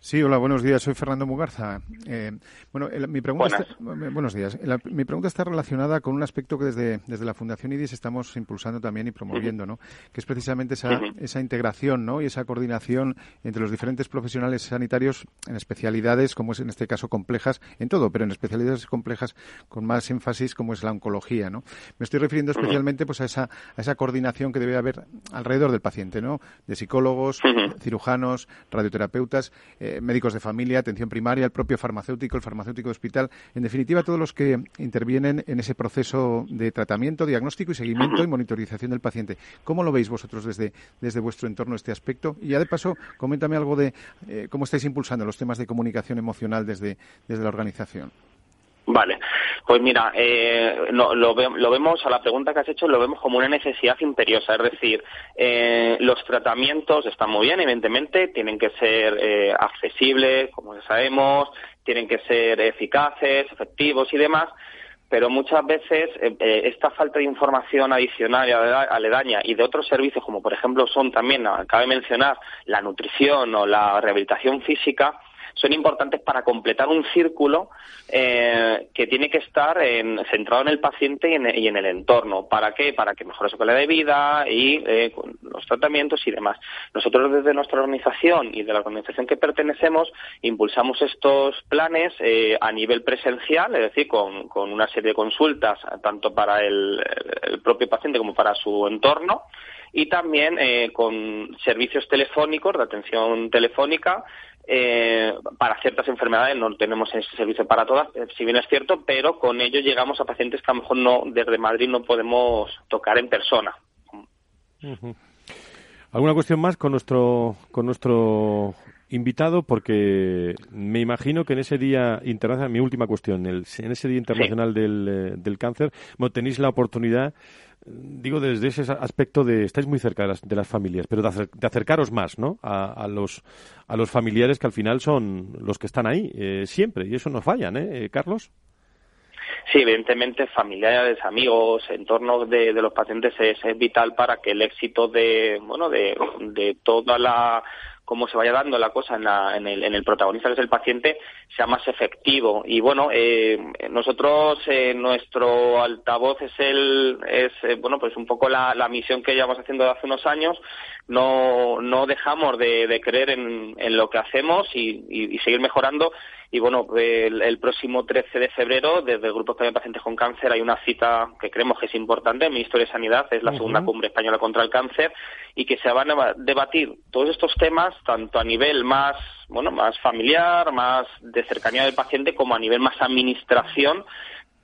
Sí, hola, buenos días. Soy Fernando Mugarza. Eh, bueno, mi pregunta está, buenos días. mi pregunta está relacionada con un aspecto que desde, desde la Fundación IDIS estamos impulsando también y promoviendo, ¿no? Que es precisamente esa, esa integración, ¿no? Y esa coordinación entre los diferentes profesionales sanitarios en especialidades, como es en este caso complejas, en todo, pero en especialidades complejas con más énfasis, como es la oncología, ¿no? Me estoy refiriendo especialmente, pues, a esa, a esa coordinación que debe haber alrededor del paciente, ¿no? De psicólogos, cirujanos, radioterapeutas. Eh, médicos de familia, atención primaria, el propio farmacéutico, el farmacéutico de hospital, en definitiva todos los que intervienen en ese proceso de tratamiento, diagnóstico y seguimiento y monitorización del paciente. ¿Cómo lo veis vosotros desde, desde vuestro entorno este aspecto? Y ya de paso, coméntame algo de eh, cómo estáis impulsando los temas de comunicación emocional desde, desde la organización. Vale, pues mira, eh, lo, vemos, a la pregunta que has hecho, lo vemos como una necesidad imperiosa, es decir, eh, los tratamientos están muy bien, evidentemente, tienen que ser eh, accesibles, como ya sabemos, tienen que ser eficaces, efectivos y demás, pero muchas veces esta falta de información adicional y aledaña y de otros servicios, como por ejemplo son también, cabe mencionar, la nutrición o la rehabilitación física, son importantes para completar un círculo eh, que tiene que estar centrado en el paciente y en, el entorno. ¿Para qué? Para que mejore su calidad de vida y eh, los tratamientos y demás. Nosotros desde nuestra organización y de la organización que pertenecemos impulsamos estos planes eh, a nivel presencial, es decir, con, una serie de consultas tanto para el propio paciente como para su entorno y también eh, con servicios telefónicos de atención telefónica eh, para ciertas enfermedades no tenemos ese servicio para todas, eh, si bien es cierto, pero con ello llegamos a pacientes que a lo mejor no desde Madrid no podemos tocar en persona. ¿Alguna cuestión más con nuestro con nuestro invitado? Porque me imagino que en ese día internacional, mi última cuestión, en ese día internacional del, eh, del, cáncer, tenéis la oportunidad digo desde ese aspecto de estáis muy cerca de las, de las familias, pero de, acercaros más, ¿no? A, los a los familiares que al final son los que están ahí eh, siempre y eso no fallan, ¿eh, eh, Carlos? Sí, evidentemente familiares, amigos, entornos de, de los pacientes es, es, vital para que el éxito de bueno de, de toda la cómo se vaya dando la cosa en, el, en el, protagonista, que es el paciente, sea más efectivo. Y bueno, eh, nosotros, eh, nuestro altavoz es el, es, eh, bueno, pues un poco la, la, misión que llevamos haciendo de hace unos años. No, no dejamos de, de creer en, en, lo que hacemos y seguir mejorando y bueno, el, próximo 13 de febrero, desde el Grupo Español de Pacientes con Cáncer, hay una cita que creemos que es importante, el Ministerio de Sanidad, es la segunda cumbre española contra el cáncer, y que se van a debatir todos estos temas, tanto a nivel más, bueno, más familiar, más de cercanía del paciente, como a nivel más administración,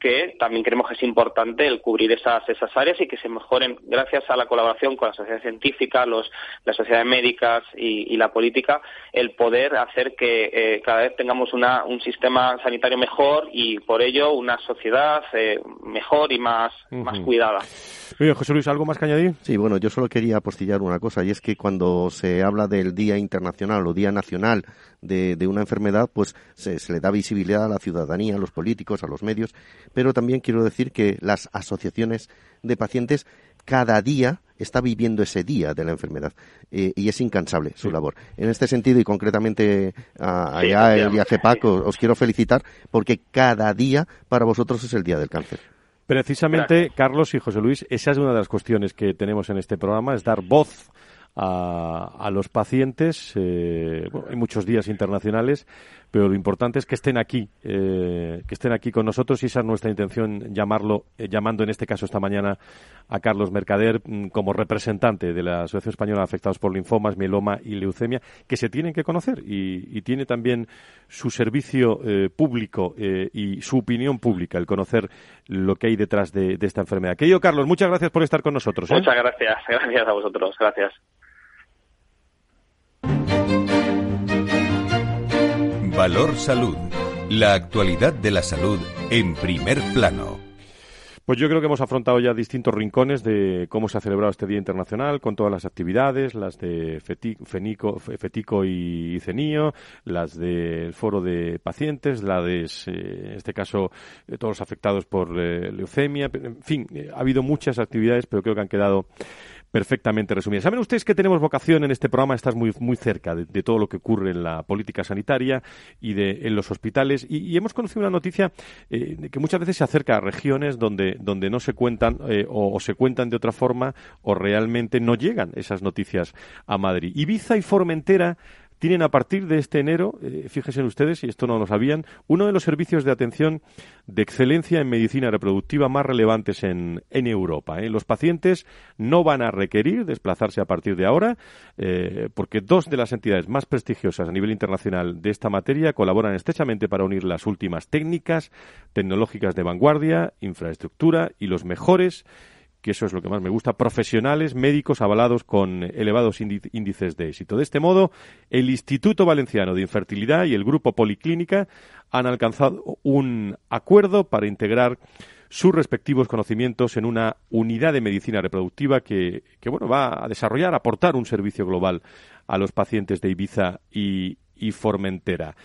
que también creemos que es importante el cubrir esas, esas áreas y que se mejoren gracias a la colaboración con la sociedad científica, los, las sociedades médicas y, la política, el poder hacer que eh, cada vez tengamos una, un sistema sanitario mejor y por ello una sociedad eh, mejor y más, más cuidada. José Luis, ¿algo más que añadir? Sí, bueno, yo solo quería apostillar una cosa y es que cuando se habla del Día Internacional o Día Nacional de, una enfermedad, pues se, le da visibilidad a la ciudadanía, a los políticos, a los medios, pero también quiero decir que las asociaciones de pacientes cada día está viviendo ese día de la enfermedad eh, y es incansable su labor. En este sentido y concretamente allá el IAGPAC os, os quiero felicitar porque cada día para vosotros es el día del cáncer. Precisamente, Carlos y José Luis, esa es una de las cuestiones que tenemos en este programa, es dar voz a, los pacientes. Eh, hay muchos días internacionales, pero lo importante es que estén aquí, eh, que estén aquí con nosotros y esa es nuestra intención llamarlo, eh, llamando en este caso esta mañana a Carlos Mercader mm, como representante de la Asociación Española de Afectados por Linfomas, Mieloma y Leucemia, que se tienen que conocer y, tiene también su servicio público y su opinión pública, el conocer lo que hay detrás de, de esta enfermedad. Querido Carlos, muchas gracias por estar con nosotros. Muchas gracias, gracias a vosotros, gracias. Valor Salud. La actualidad de la salud en primer plano. Pues yo creo que hemos afrontado ya distintos rincones de cómo se ha celebrado este Día Internacional, con todas las actividades, las de Fetico, y CENIO, las del Foro de Pacientes, la de, eh, en este caso, de todos los afectados por eh, leucemia. En fin, eh, ha habido muchas actividades, pero creo que han quedado perfectamente resumida. Saben ustedes que tenemos vocación en este programa, estás muy, muy cerca de, todo lo que ocurre en la política sanitaria y de, en los hospitales. Y, hemos conocido una noticia eh, que muchas veces se acerca a regiones donde, donde no se cuentan eh, o, se cuentan de otra forma o realmente no llegan esas noticias a Madrid. Ibiza y Formentera tienen a partir de este enero, eh, fíjense ustedes, y esto no lo sabían, uno de los servicios de atención de excelencia en medicina reproductiva más relevantes en, Europa. ¿eh? Los pacientes no van a requerir desplazarse a partir de ahora, eh, porque dos de las entidades más prestigiosas a nivel internacional de esta materia colaboran estrechamente para unir las últimas técnicas tecnológicas de vanguardia, infraestructura y los mejores que eso es lo que más me gusta, profesionales médicos avalados con elevados índices de éxito. De este modo, el Instituto Valenciano de Infertilidad y el Grupo Policlínica han alcanzado un acuerdo para integrar sus respectivos conocimientos en una unidad de medicina reproductiva que, que bueno, va a desarrollar, aportar un servicio global a los pacientes de Ibiza y, y Formentera.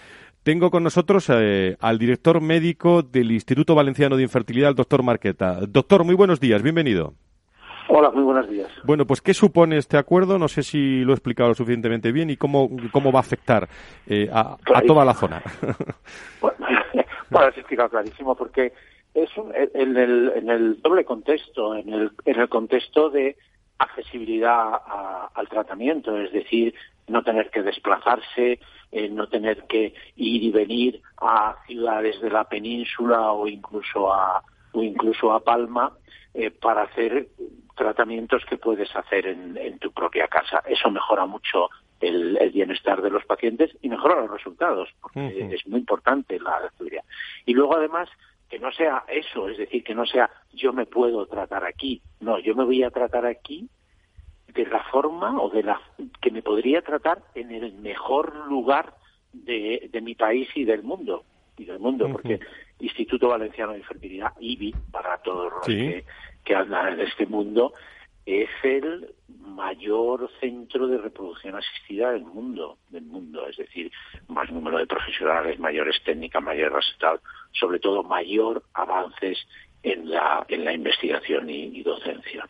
Tengo con nosotros eh, al director médico del Instituto Valenciano de Infertilidad, el doctor Marqueta. Doctor, muy buenos días, bienvenido. Hola, muy buenos días. Bueno, pues ¿qué supone este acuerdo? No sé si lo he explicado lo suficientemente bien y cómo, cómo va a afectar eh, a, toda la zona. bueno, lo has explicado clarísimo porque es en, el, en el doble contexto, en el, en el contexto de accesibilidad al tratamiento, es decir, no tener que desplazarse, eh, no tener que ir y venir a ciudades de la península o incluso a o incluso a Palma eh, para hacer tratamientos que puedes hacer en, tu propia casa. Eso mejora mucho el, bienestar de los pacientes y mejora los resultados, porque es muy importante la actividad. Y luego, además, que no sea eso, es decir, que no sea yo me puedo tratar aquí, no, yo me voy a tratar aquí de la forma o de la que me podría tratar en el mejor lugar de, mi país y del mundo y del mundo porque Instituto Valenciano de Infertilidad IBI para todos los que, que andan en este mundo es el mayor centro de reproducción asistida del mundo, del mundo, es decir, más número de profesionales, mayores técnicas, mayores resultados, sobre todo mayor avances en la, en la investigación y, docencia.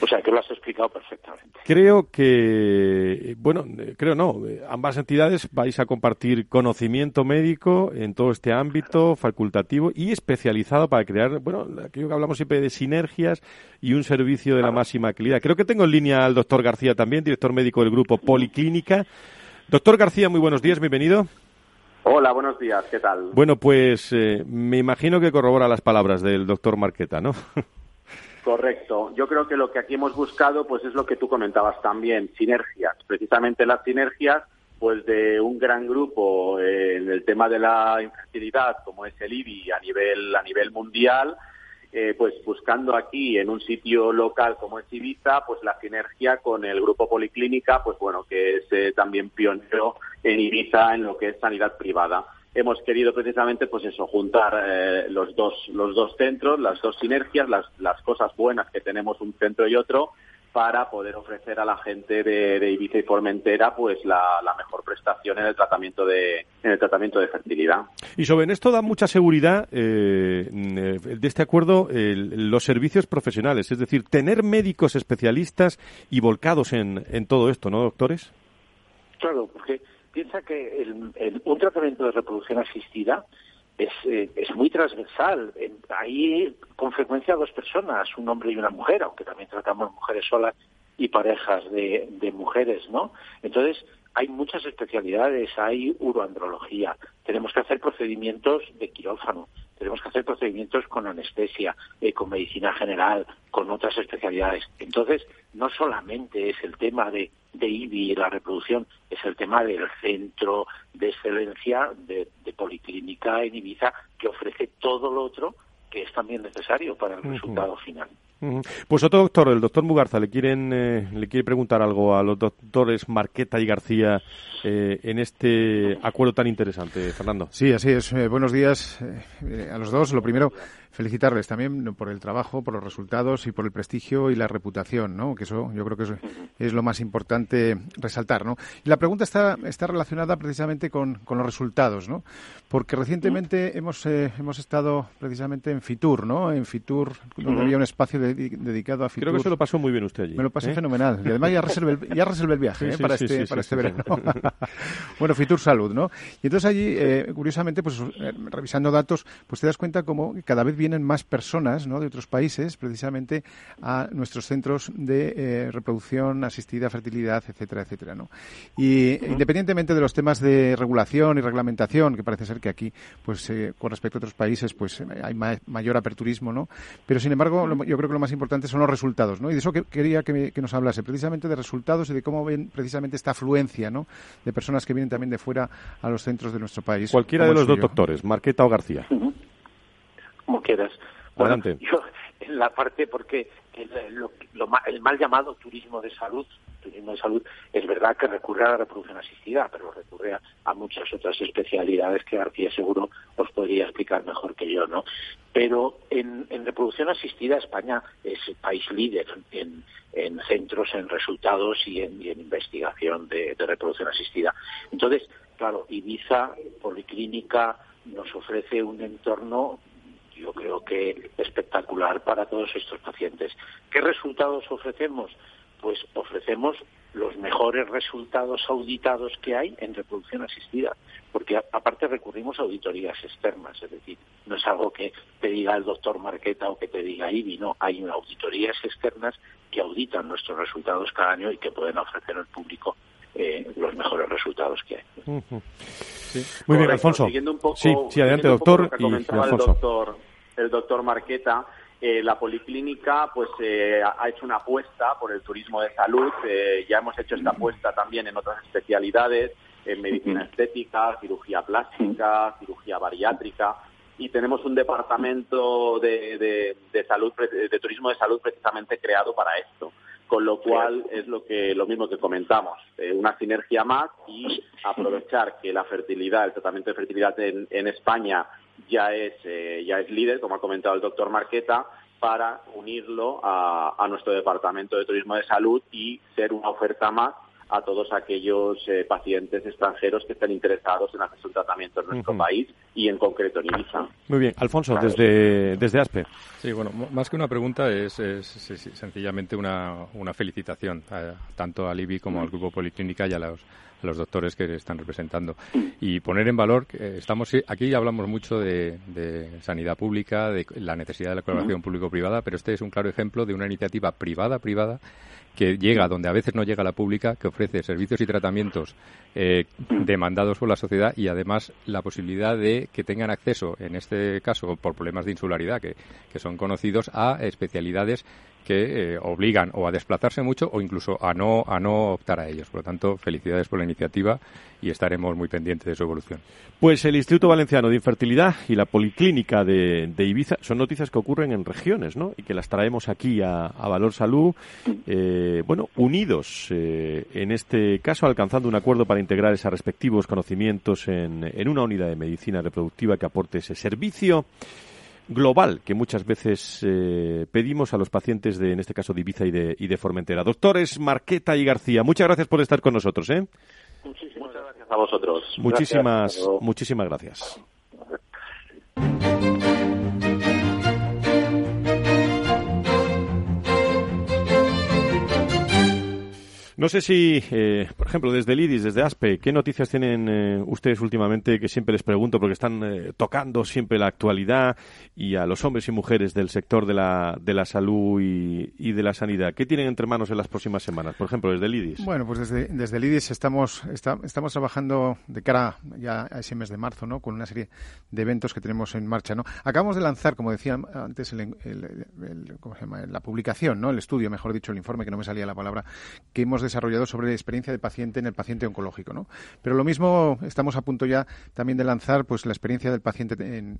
O sea, que lo has explicado perfectamente. Creo que, bueno, creo no, ambas entidades vais a compartir conocimiento médico en todo este ámbito facultativo y especializado para crear, bueno, aquello que hablamos siempre de sinergias y un servicio de la máxima calidad. Creo que tengo en línea al doctor García también, director médico del grupo Policlínica. Doctor García, muy buenos días, bienvenido. Hola, buenos días, ¿qué tal? Bueno, pues eh, me imagino que corrobora las palabras del doctor Marqueta, ¿no? Correcto. Yo creo que lo que aquí hemos buscado, pues es lo que tú comentabas también, sinergias. Precisamente las sinergias, pues de un gran grupo eh, en el tema de la infertilidad, como es el IBI a nivel a nivel mundial, eh, pues buscando aquí en un sitio local como es Ibiza, pues la sinergia con el grupo Policlínica, pues bueno, que es eh, también pionero en Ibiza en lo que es sanidad privada. Hemos querido precisamente, pues eso, juntar eh, los dos los dos centros, las dos sinergias, las, las cosas buenas que tenemos un centro y otro, para poder ofrecer a la gente de, Ibiza y Formentera pues la, mejor prestación en el tratamiento de en el tratamiento de fertilidad. Y sobre esto da mucha seguridad eh, de este acuerdo los servicios profesionales, es decir, tener médicos especialistas y volcados en, en todo esto, ¿no, doctores? Claro, porque piensa que un tratamiento de reproducción asistida es, eh, es muy transversal. Hay con frecuencia dos personas, un hombre y una mujer, aunque también tratamos mujeres solas y parejas de, de mujeres, ¿no? Entonces, hay muchas especialidades, hay uroandrología, tenemos que hacer procedimientos de quirófano, tenemos que hacer procedimientos con anestesia, eh, con medicina general, con otras especialidades. Entonces, no solamente es el tema de, de IBI y la reproducción, es el tema del centro de excelencia de, Policlínica en Ibiza, que ofrece todo lo otro que es también necesario para el resultado final. Pues otro doctor, el doctor Mugarza, le quieren eh, le quiere preguntar algo a los doctores Marqueta y García eh, en este acuerdo tan interesante, Fernando. Sí, así es. Eh, buenos días a los dos. Lo primero, felicitarles también por el trabajo, por los resultados y por el prestigio y la reputación, ¿no? Que eso yo creo que es, lo más importante resaltar, ¿no? Y la pregunta está, está relacionada precisamente con, los resultados, ¿no? Porque recientemente hemos, eh, hemos estado precisamente en Fitur, ¿no? En Fitur, donde había un espacio dedicado a Fitur. Creo que se lo pasó muy bien usted allí. Me lo pasé ¿eh? fenomenal. Y además ya reservé el, ya reservé el viaje ¿eh? para este, para este verano. bueno, Fitur Salud, ¿no? Y entonces allí, curiosamente, pues revisando datos, pues te das cuenta como cada vez vienen más personas ¿no? de otros países precisamente a nuestros centros de eh, reproducción asistida, fertilidad, etcétera, etcétera. ¿no? Y independientemente de los temas de regulación y reglamentación, que parece ser que aquí, pues eh, con respecto a otros países, pues hay mayor aperturismo, ¿no? Pero sin embargo, yo creo que lo más importante son los resultados, ¿no? Y de eso que, quería que, nos hablase, precisamente de resultados y de cómo ven precisamente esta afluencia, ¿no? De personas que vienen también de fuera a los centros de nuestro país. Cualquiera de los dos doctores, Marqueta o García como quieras. Bueno, yo en la parte porque el, el mal llamado turismo de salud, turismo de salud, es verdad que recurre a la reproducción asistida, pero recurre a, muchas otras especialidades que García seguro os podría explicar mejor que yo, ¿no? Pero en, reproducción asistida España es el país líder en, centros, en resultados y en, investigación de, de reproducción asistida. Entonces, claro, Ibiza, Policlínica, nos ofrece un entorno yo creo que espectacular para todos estos pacientes. ¿Qué resultados ofrecemos? Pues ofrecemos los mejores resultados auditados que hay en reproducción asistida, porque aparte recurrimos a auditorías externas, es decir, no es algo que te diga el doctor Marqueta o que te diga IBI, no, hay auditorías externas que auditan nuestros resultados cada año y que pueden ofrecer al público eh, los mejores resultados que hay. Muy bien, Alfonso. sí, sí, adelante, doctor. y, Alfonso. El doctor, el doctor Marqueta, eh, la policlínica pues eh, ha hecho una apuesta por el turismo de salud. Eh, ya hemos hecho esta apuesta también en otras especialidades, en medicina estética, cirugía plástica, cirugía bariátrica. Y tenemos un departamento de, de, salud, de turismo de salud precisamente creado para esto con lo cual es lo que lo mismo que comentamos una sinergia más y aprovechar que la fertilidad el tratamiento de fertilidad en, en España ya es, eh, ya es líder, como ha comentado el doctor Marqueta, para unirlo a, a, nuestro Departamento de Turismo de Salud y ser una oferta más a todos aquellos eh, pacientes extranjeros que estén interesados en hacer un tratamiento en nuestro país y en concreto en Ibiza. Muy bien, Alfonso, desde, desde ASPE. Sí, bueno, más que una pregunta es, sencillamente una, una felicitación eh, tanto al IBI como al Grupo Policlínica y a los los doctores que están representando. Y poner en valor que estamos aquí hablamos mucho de, sanidad pública, de la necesidad de la colaboración público-privada, pero este es un claro ejemplo de una iniciativa privada-privada que llega donde a veces no llega la pública, que ofrece servicios y tratamientos eh, demandados por la sociedad y además la posibilidad de que tengan acceso, en este caso por problemas de insularidad que, que son conocidos, a especialidades que eh, obligan o a desplazarse mucho o incluso a no, a no optar a ellos. Por lo tanto, felicidades por la iniciativa y estaremos muy pendientes de su evolución. Pues el Instituto Valenciano de Infertilidad y la Policlínica de, Ibiza son noticias que ocurren en regiones, ¿no? Y que las traemos aquí a, Valor Salud, eh, bueno, unidos eh, en este caso, alcanzando un acuerdo para integrar esos respectivos conocimientos en, en una unidad de medicina reproductiva que aporte ese servicio global que muchas veces eh, pedimos a los pacientes de, en este caso, de Ibiza y de, y de Formentera. Doctores Marqueta y García, muchas gracias por estar con nosotros. ¿eh? Muchísimas gracias a vosotros. Muchísimas, muchísimas gracias. No sé si, eh, por ejemplo, desde el IDIS, desde ASPE, ¿qué noticias tienen eh, ustedes últimamente que siempre les pregunto porque están eh, tocando siempre la actualidad y a los hombres y mujeres del sector de la, de la salud y, de la sanidad? ¿Qué tienen entre manos en las próximas semanas? Por ejemplo, desde el IDIS. Bueno, pues desde, desde el IDIS estamos, estamos trabajando de cara ya a ese mes de marzo, ¿no? Con una serie de eventos que tenemos en marcha, ¿no? Acabamos de lanzar, como decía antes, el, ¿cómo se llama? la publicación, ¿no? El estudio, mejor dicho, el informe, que no me salía la palabra, que hemos desarrollado sobre la experiencia de paciente en el paciente oncológico. ¿no? Pero lo mismo estamos a punto ya también de lanzar pues la experiencia del paciente en,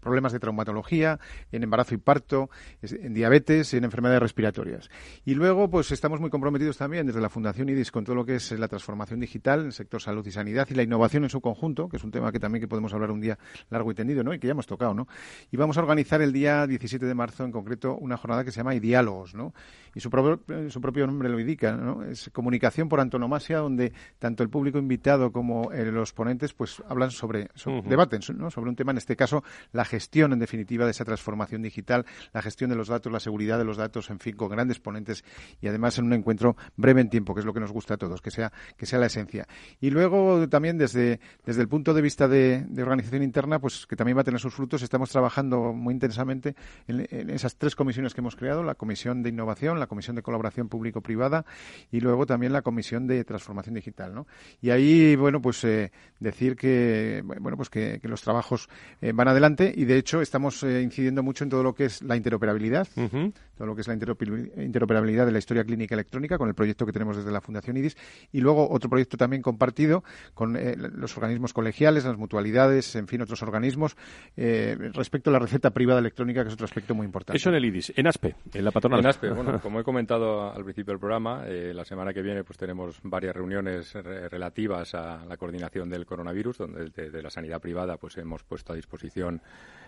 problemas de traumatología, en embarazo y parto, en diabetes, en enfermedades respiratorias. Y luego pues estamos muy comprometidos también desde la Fundación IDIS con todo lo que es la transformación digital en el sector salud y sanidad y la innovación en su conjunto, que es un tema que también que podemos hablar un día largo y tendido, ¿no? Y que ya hemos tocado, ¿no? Y vamos a organizar el día 17 de marzo en concreto una jornada que se llama Diálogos, ¿no? Y su propio, su propio nombre lo indica, ¿no? Es comunicación por antonomasia, donde tanto el público invitado como eh, los ponentes pues hablan sobre, debaten sobre un tema, en este caso, la gestión, en definitiva, de esa transformación digital, la gestión de los datos, la seguridad de los datos, en fin, con grandes ponentes y además en un encuentro breve en tiempo, que es lo que nos gusta a todos, que sea, que sea la esencia. Y luego también desde, desde el punto de vista de, organización interna, pues que también va a tener sus frutos, estamos trabajando muy intensamente en, en esas tres comisiones que hemos creado, la Comisión de Innovación, la Comisión de Colaboración Público-Privada y luego también la Comisión de Transformación Digital, ¿no? Y ahí, bueno, pues eh, decir que, bueno, pues que, los trabajos eh, van adelante y, de hecho, estamos eh, incidiendo mucho en todo lo que es la interoperabilidad, todo lo que es la interoperabilidad de la historia clínica electrónica con el proyecto que tenemos desde la Fundación IDIS y luego otro proyecto también compartido con los organismos colegiales, las mutualidades, en fin, otros organismos respecto a la receta privada electrónica, que es otro aspecto muy importante. Eso en el IDIS. En ASPE, en la patronal. En ASPE, bueno, como he comentado al principio del programa, la semana que viene pues tenemos varias reuniones relativas a la coordinación del coronavirus, donde de, la sanidad privada pues hemos puesto a disposición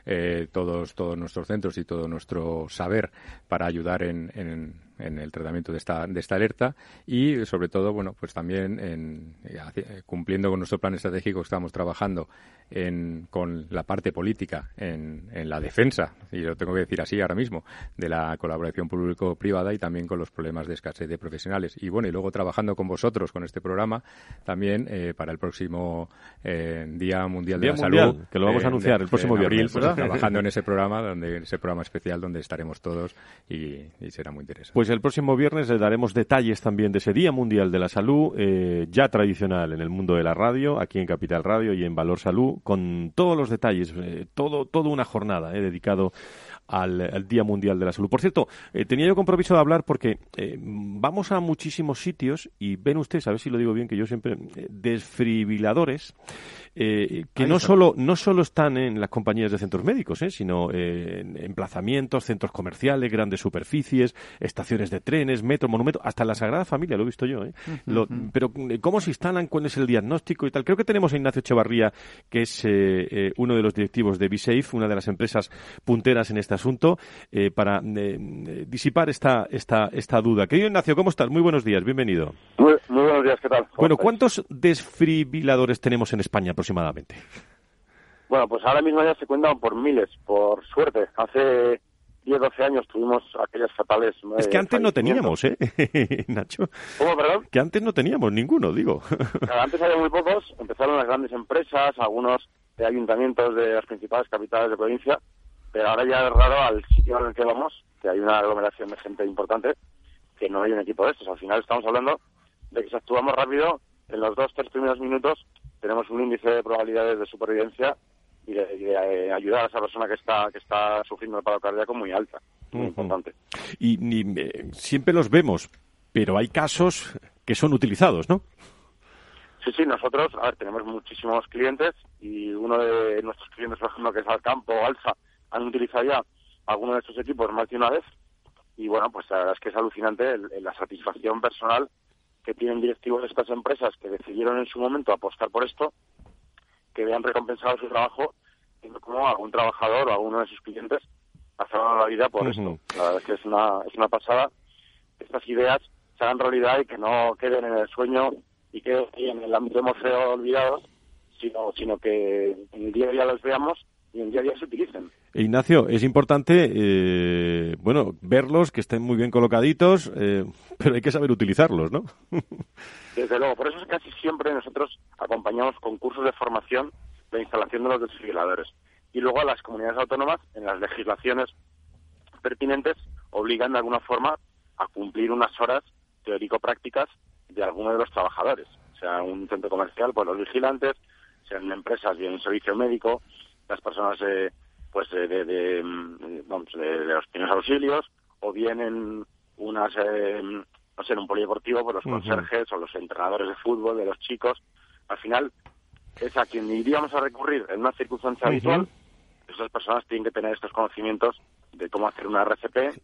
eh, todos todos nuestros centros y todo nuestro saber para ayudar en, en en el tratamiento de esta, de esta alerta y sobre todo, bueno, pues también en, eh, cumpliendo con nuestro plan estratégico estamos trabajando en, con la parte política en, en, la defensa, y lo tengo que decir así ahora mismo, de la colaboración público-privada y también con los problemas de escasez de profesionales. Y bueno, y luego trabajando con vosotros con este programa también eh, para el próximo eh, Día Mundial de la Salud. Que lo vamos a anunciar el próximo viernes. Pues, trabajando en ese programa, donde ese programa especial donde estaremos todos y, y será muy interesante. Pues el próximo viernes le daremos detalles también de ese Día Mundial de la Salud, eh, ya tradicional en el mundo de la radio, aquí en Capital Radio y en Valor Salud, con todos los detalles, eh, todo, toda una jornada eh, dedicado al, Día Mundial de la Salud. Por cierto, eh, tenía yo compromiso de hablar porque eh, vamos a muchísimos sitios y ven ustedes, a ver si lo digo bien, que yo siempre, eh, desfibriladores eh, que no solo, no solo están en las compañías de centros médicos, sino en emplazamientos, centros comerciales, grandes superficies, estaciones de trenes, metro, monumento, hasta la Sagrada Familia, lo he visto yo. Eh. pero ¿cómo se instalan? ¿Cuál es el diagnóstico y tal? Creo que tenemos a Ignacio Echevarría, que es uno de los directivos de BeSafe, una de las empresas punteras en este asunto, para disipar esta, esta, esta duda. Querido Ignacio, ¿cómo estás? Muy buenos días, bienvenido. Muy, buenos días, ¿qué tal? Bueno, ¿cuántos desfibriladores tenemos en España aproximadamente? Bueno, pues ahora mismo ya se cuentan por miles, por suerte. Hace 10, 12 años tuvimos aquellas fatales. Es que antes no teníamos, ¿eh, Nacho? ¿Cómo, perdón? Que antes no teníamos ninguno, digo. antes había muy pocos, empezaron las grandes empresas, algunos de ayuntamientos de las principales capitales de provincia, pero ahora ya es raro al sitio en el que vamos, que hay una aglomeración de gente importante, que no hay un equipo de estos. Al final estamos hablando de que si actuamos rápido, en los dos, tres primeros minutos tenemos un índice de probabilidades de supervivencia y de, eh, ayudar a esa persona que está que está sufriendo de paro cardíaco muy alta, muy importante. Y, eh, siempre los vemos, pero hay casos que son utilizados, ¿no? Sí, sí, nosotros, a ver, tenemos muchísimos clientes y uno de nuestros clientes, por ejemplo, que es Alcampo o Alsa, han utilizado ya algunos de estos equipos más de una vez y bueno, pues la verdad es que es alucinante la satisfacción personal que tienen directivos de estas empresas que decidieron en su momento apostar por esto, que vean recompensado su trabajo, viendo como algún trabajador o alguno de sus clientes ha salvado la vida por esto. La verdad es que es una, es una pasada estas ideas se hagan realidad y que no queden en el sueño y queden en el ámbito museo olvidados, sino, sino que en el día a día los veamos y en día a día se utilicen. Ignacio, es importante, eh, bueno, verlos, que estén muy bien colocaditos, eh, pero hay que saber utilizarlos, ¿no? Desde luego, por eso es casi siempre nosotros acompañamos con cursos de formación de instalación de los desfibriladores. Y luego a las comunidades autónomas, en las legislaciones pertinentes, obligan de alguna forma a cumplir unas horas teórico-prácticas de alguno de los trabajadores. Sea un centro comercial, pues los vigilantes, sean empresas, bien un servicio médico, las personas... Eh, pues de, de, de, mm, de, los primeros auxilios o bien en unas eh, no sé en un polideportivo pues los conserjes o los entrenadores de fútbol de los chicos. Al final es a quien iríamos a recurrir en una circunstancia habitual. Esas personas tienen que tener estos conocimientos de cómo hacer una RCP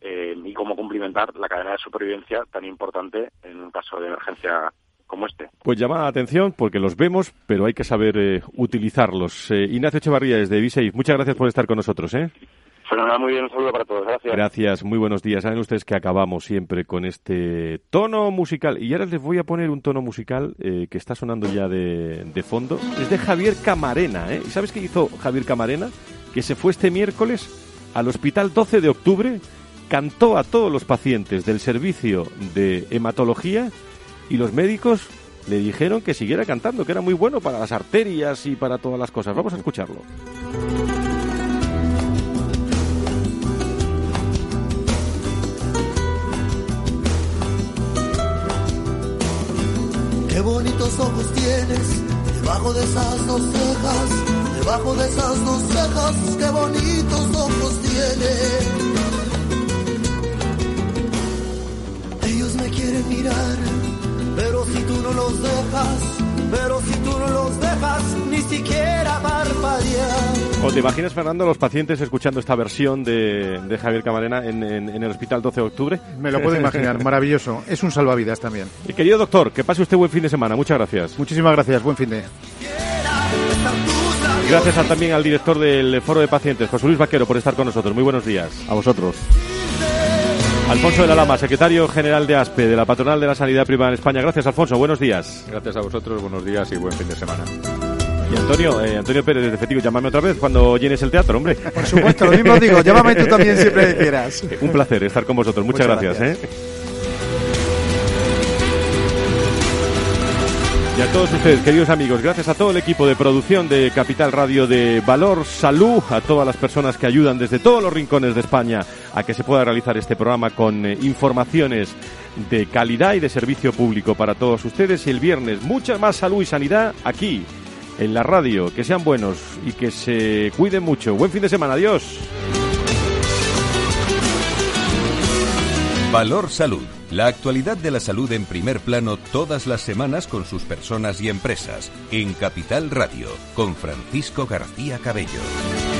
eh, y cómo cumplimentar la cadena de supervivencia tan importante en un caso de emergencia como este. Pues llama la atención porque los vemos, pero hay que saber eh, utilizarlos. Eh, Ignacio Echevarría desde Viseif, muchas gracias por estar con nosotros. ¿eh? muy bien, un saludo para todos, gracias. Gracias, muy buenos días. Saben ustedes que acabamos siempre con este tono musical. Y ahora les voy a poner un tono musical eh, que está sonando ya de, de, fondo. Es de Javier Camarena. ¿eh? ¿Y sabes qué hizo Javier Camarena? Que se fue este miércoles al hospital 12 de octubre, cantó a todos los pacientes del servicio de hematología y los médicos le dijeron que siguiera cantando, que era muy bueno para las arterias y para todas las cosas. Vamos a escucharlo. Qué bonitos ojos tienes debajo de esas dos cejas, debajo de esas dos cejas, qué bonitos ojos tienes. Ellos me quieren mirar pero si tú no los dejas, pero si tú no los dejas, ni siquiera parpadear. ¿O te imaginas, Fernando, los pacientes escuchando esta versión de, de Javier Camarena en, en, el hospital 12 de octubre? Me lo puedo imaginar, maravilloso. Es un salvavidas también. Y querido doctor, que pase usted buen fin de semana. Muchas gracias. Muchísimas gracias, buen fin de. Gracias también al director del Foro de Pacientes, José Luis Vaquero, por estar con nosotros. Muy buenos días. A vosotros. Alfonso de la Lama, secretario general de ASPE, de la Patronal de la Sanidad Privada en España. Gracias, Alfonso. Buenos días. Gracias a vosotros, buenos días y buen fin de semana. Y Antonio, eh, Antonio Pérez de Fetigo, llámame otra vez cuando llenes el teatro, hombre. Por supuesto, lo mismo digo, llámame tú también siempre que quieras. Un placer estar con vosotros, muchas, gracias. ¿eh? Y a todos ustedes, queridos amigos, gracias a todo el equipo de producción de Capital Radio de Valor Salud, a todas las personas que ayudan desde todos los rincones de España a que se pueda realizar este programa con eh, informaciones de calidad y de servicio público para todos ustedes. Y el viernes, mucha más salud y sanidad aquí, en la radio. Que sean buenos y que se cuiden mucho. Buen fin de semana. Adiós. Valor Salud la actualidad de la salud en primer plano todas las semanas con sus personas y empresas. En Capital Radio, con Francisco García Cabello.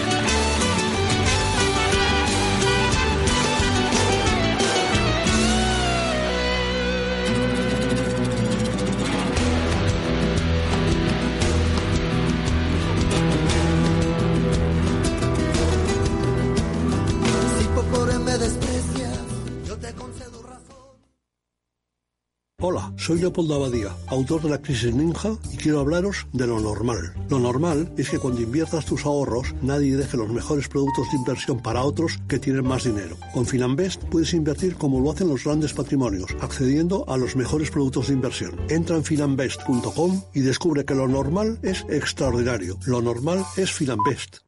Soy Leopoldo Abadía, autor de La Crisis Ninja y quiero hablaros de lo normal. Lo normal es que cuando inviertas tus ahorros nadie deje los mejores productos de inversión para otros que tienen más dinero. Con Finanbest puedes invertir como lo hacen los grandes patrimonios, accediendo a los mejores productos de inversión. Entra en finanbest.com y descubre que lo normal es extraordinario. Lo normal es Finanbest.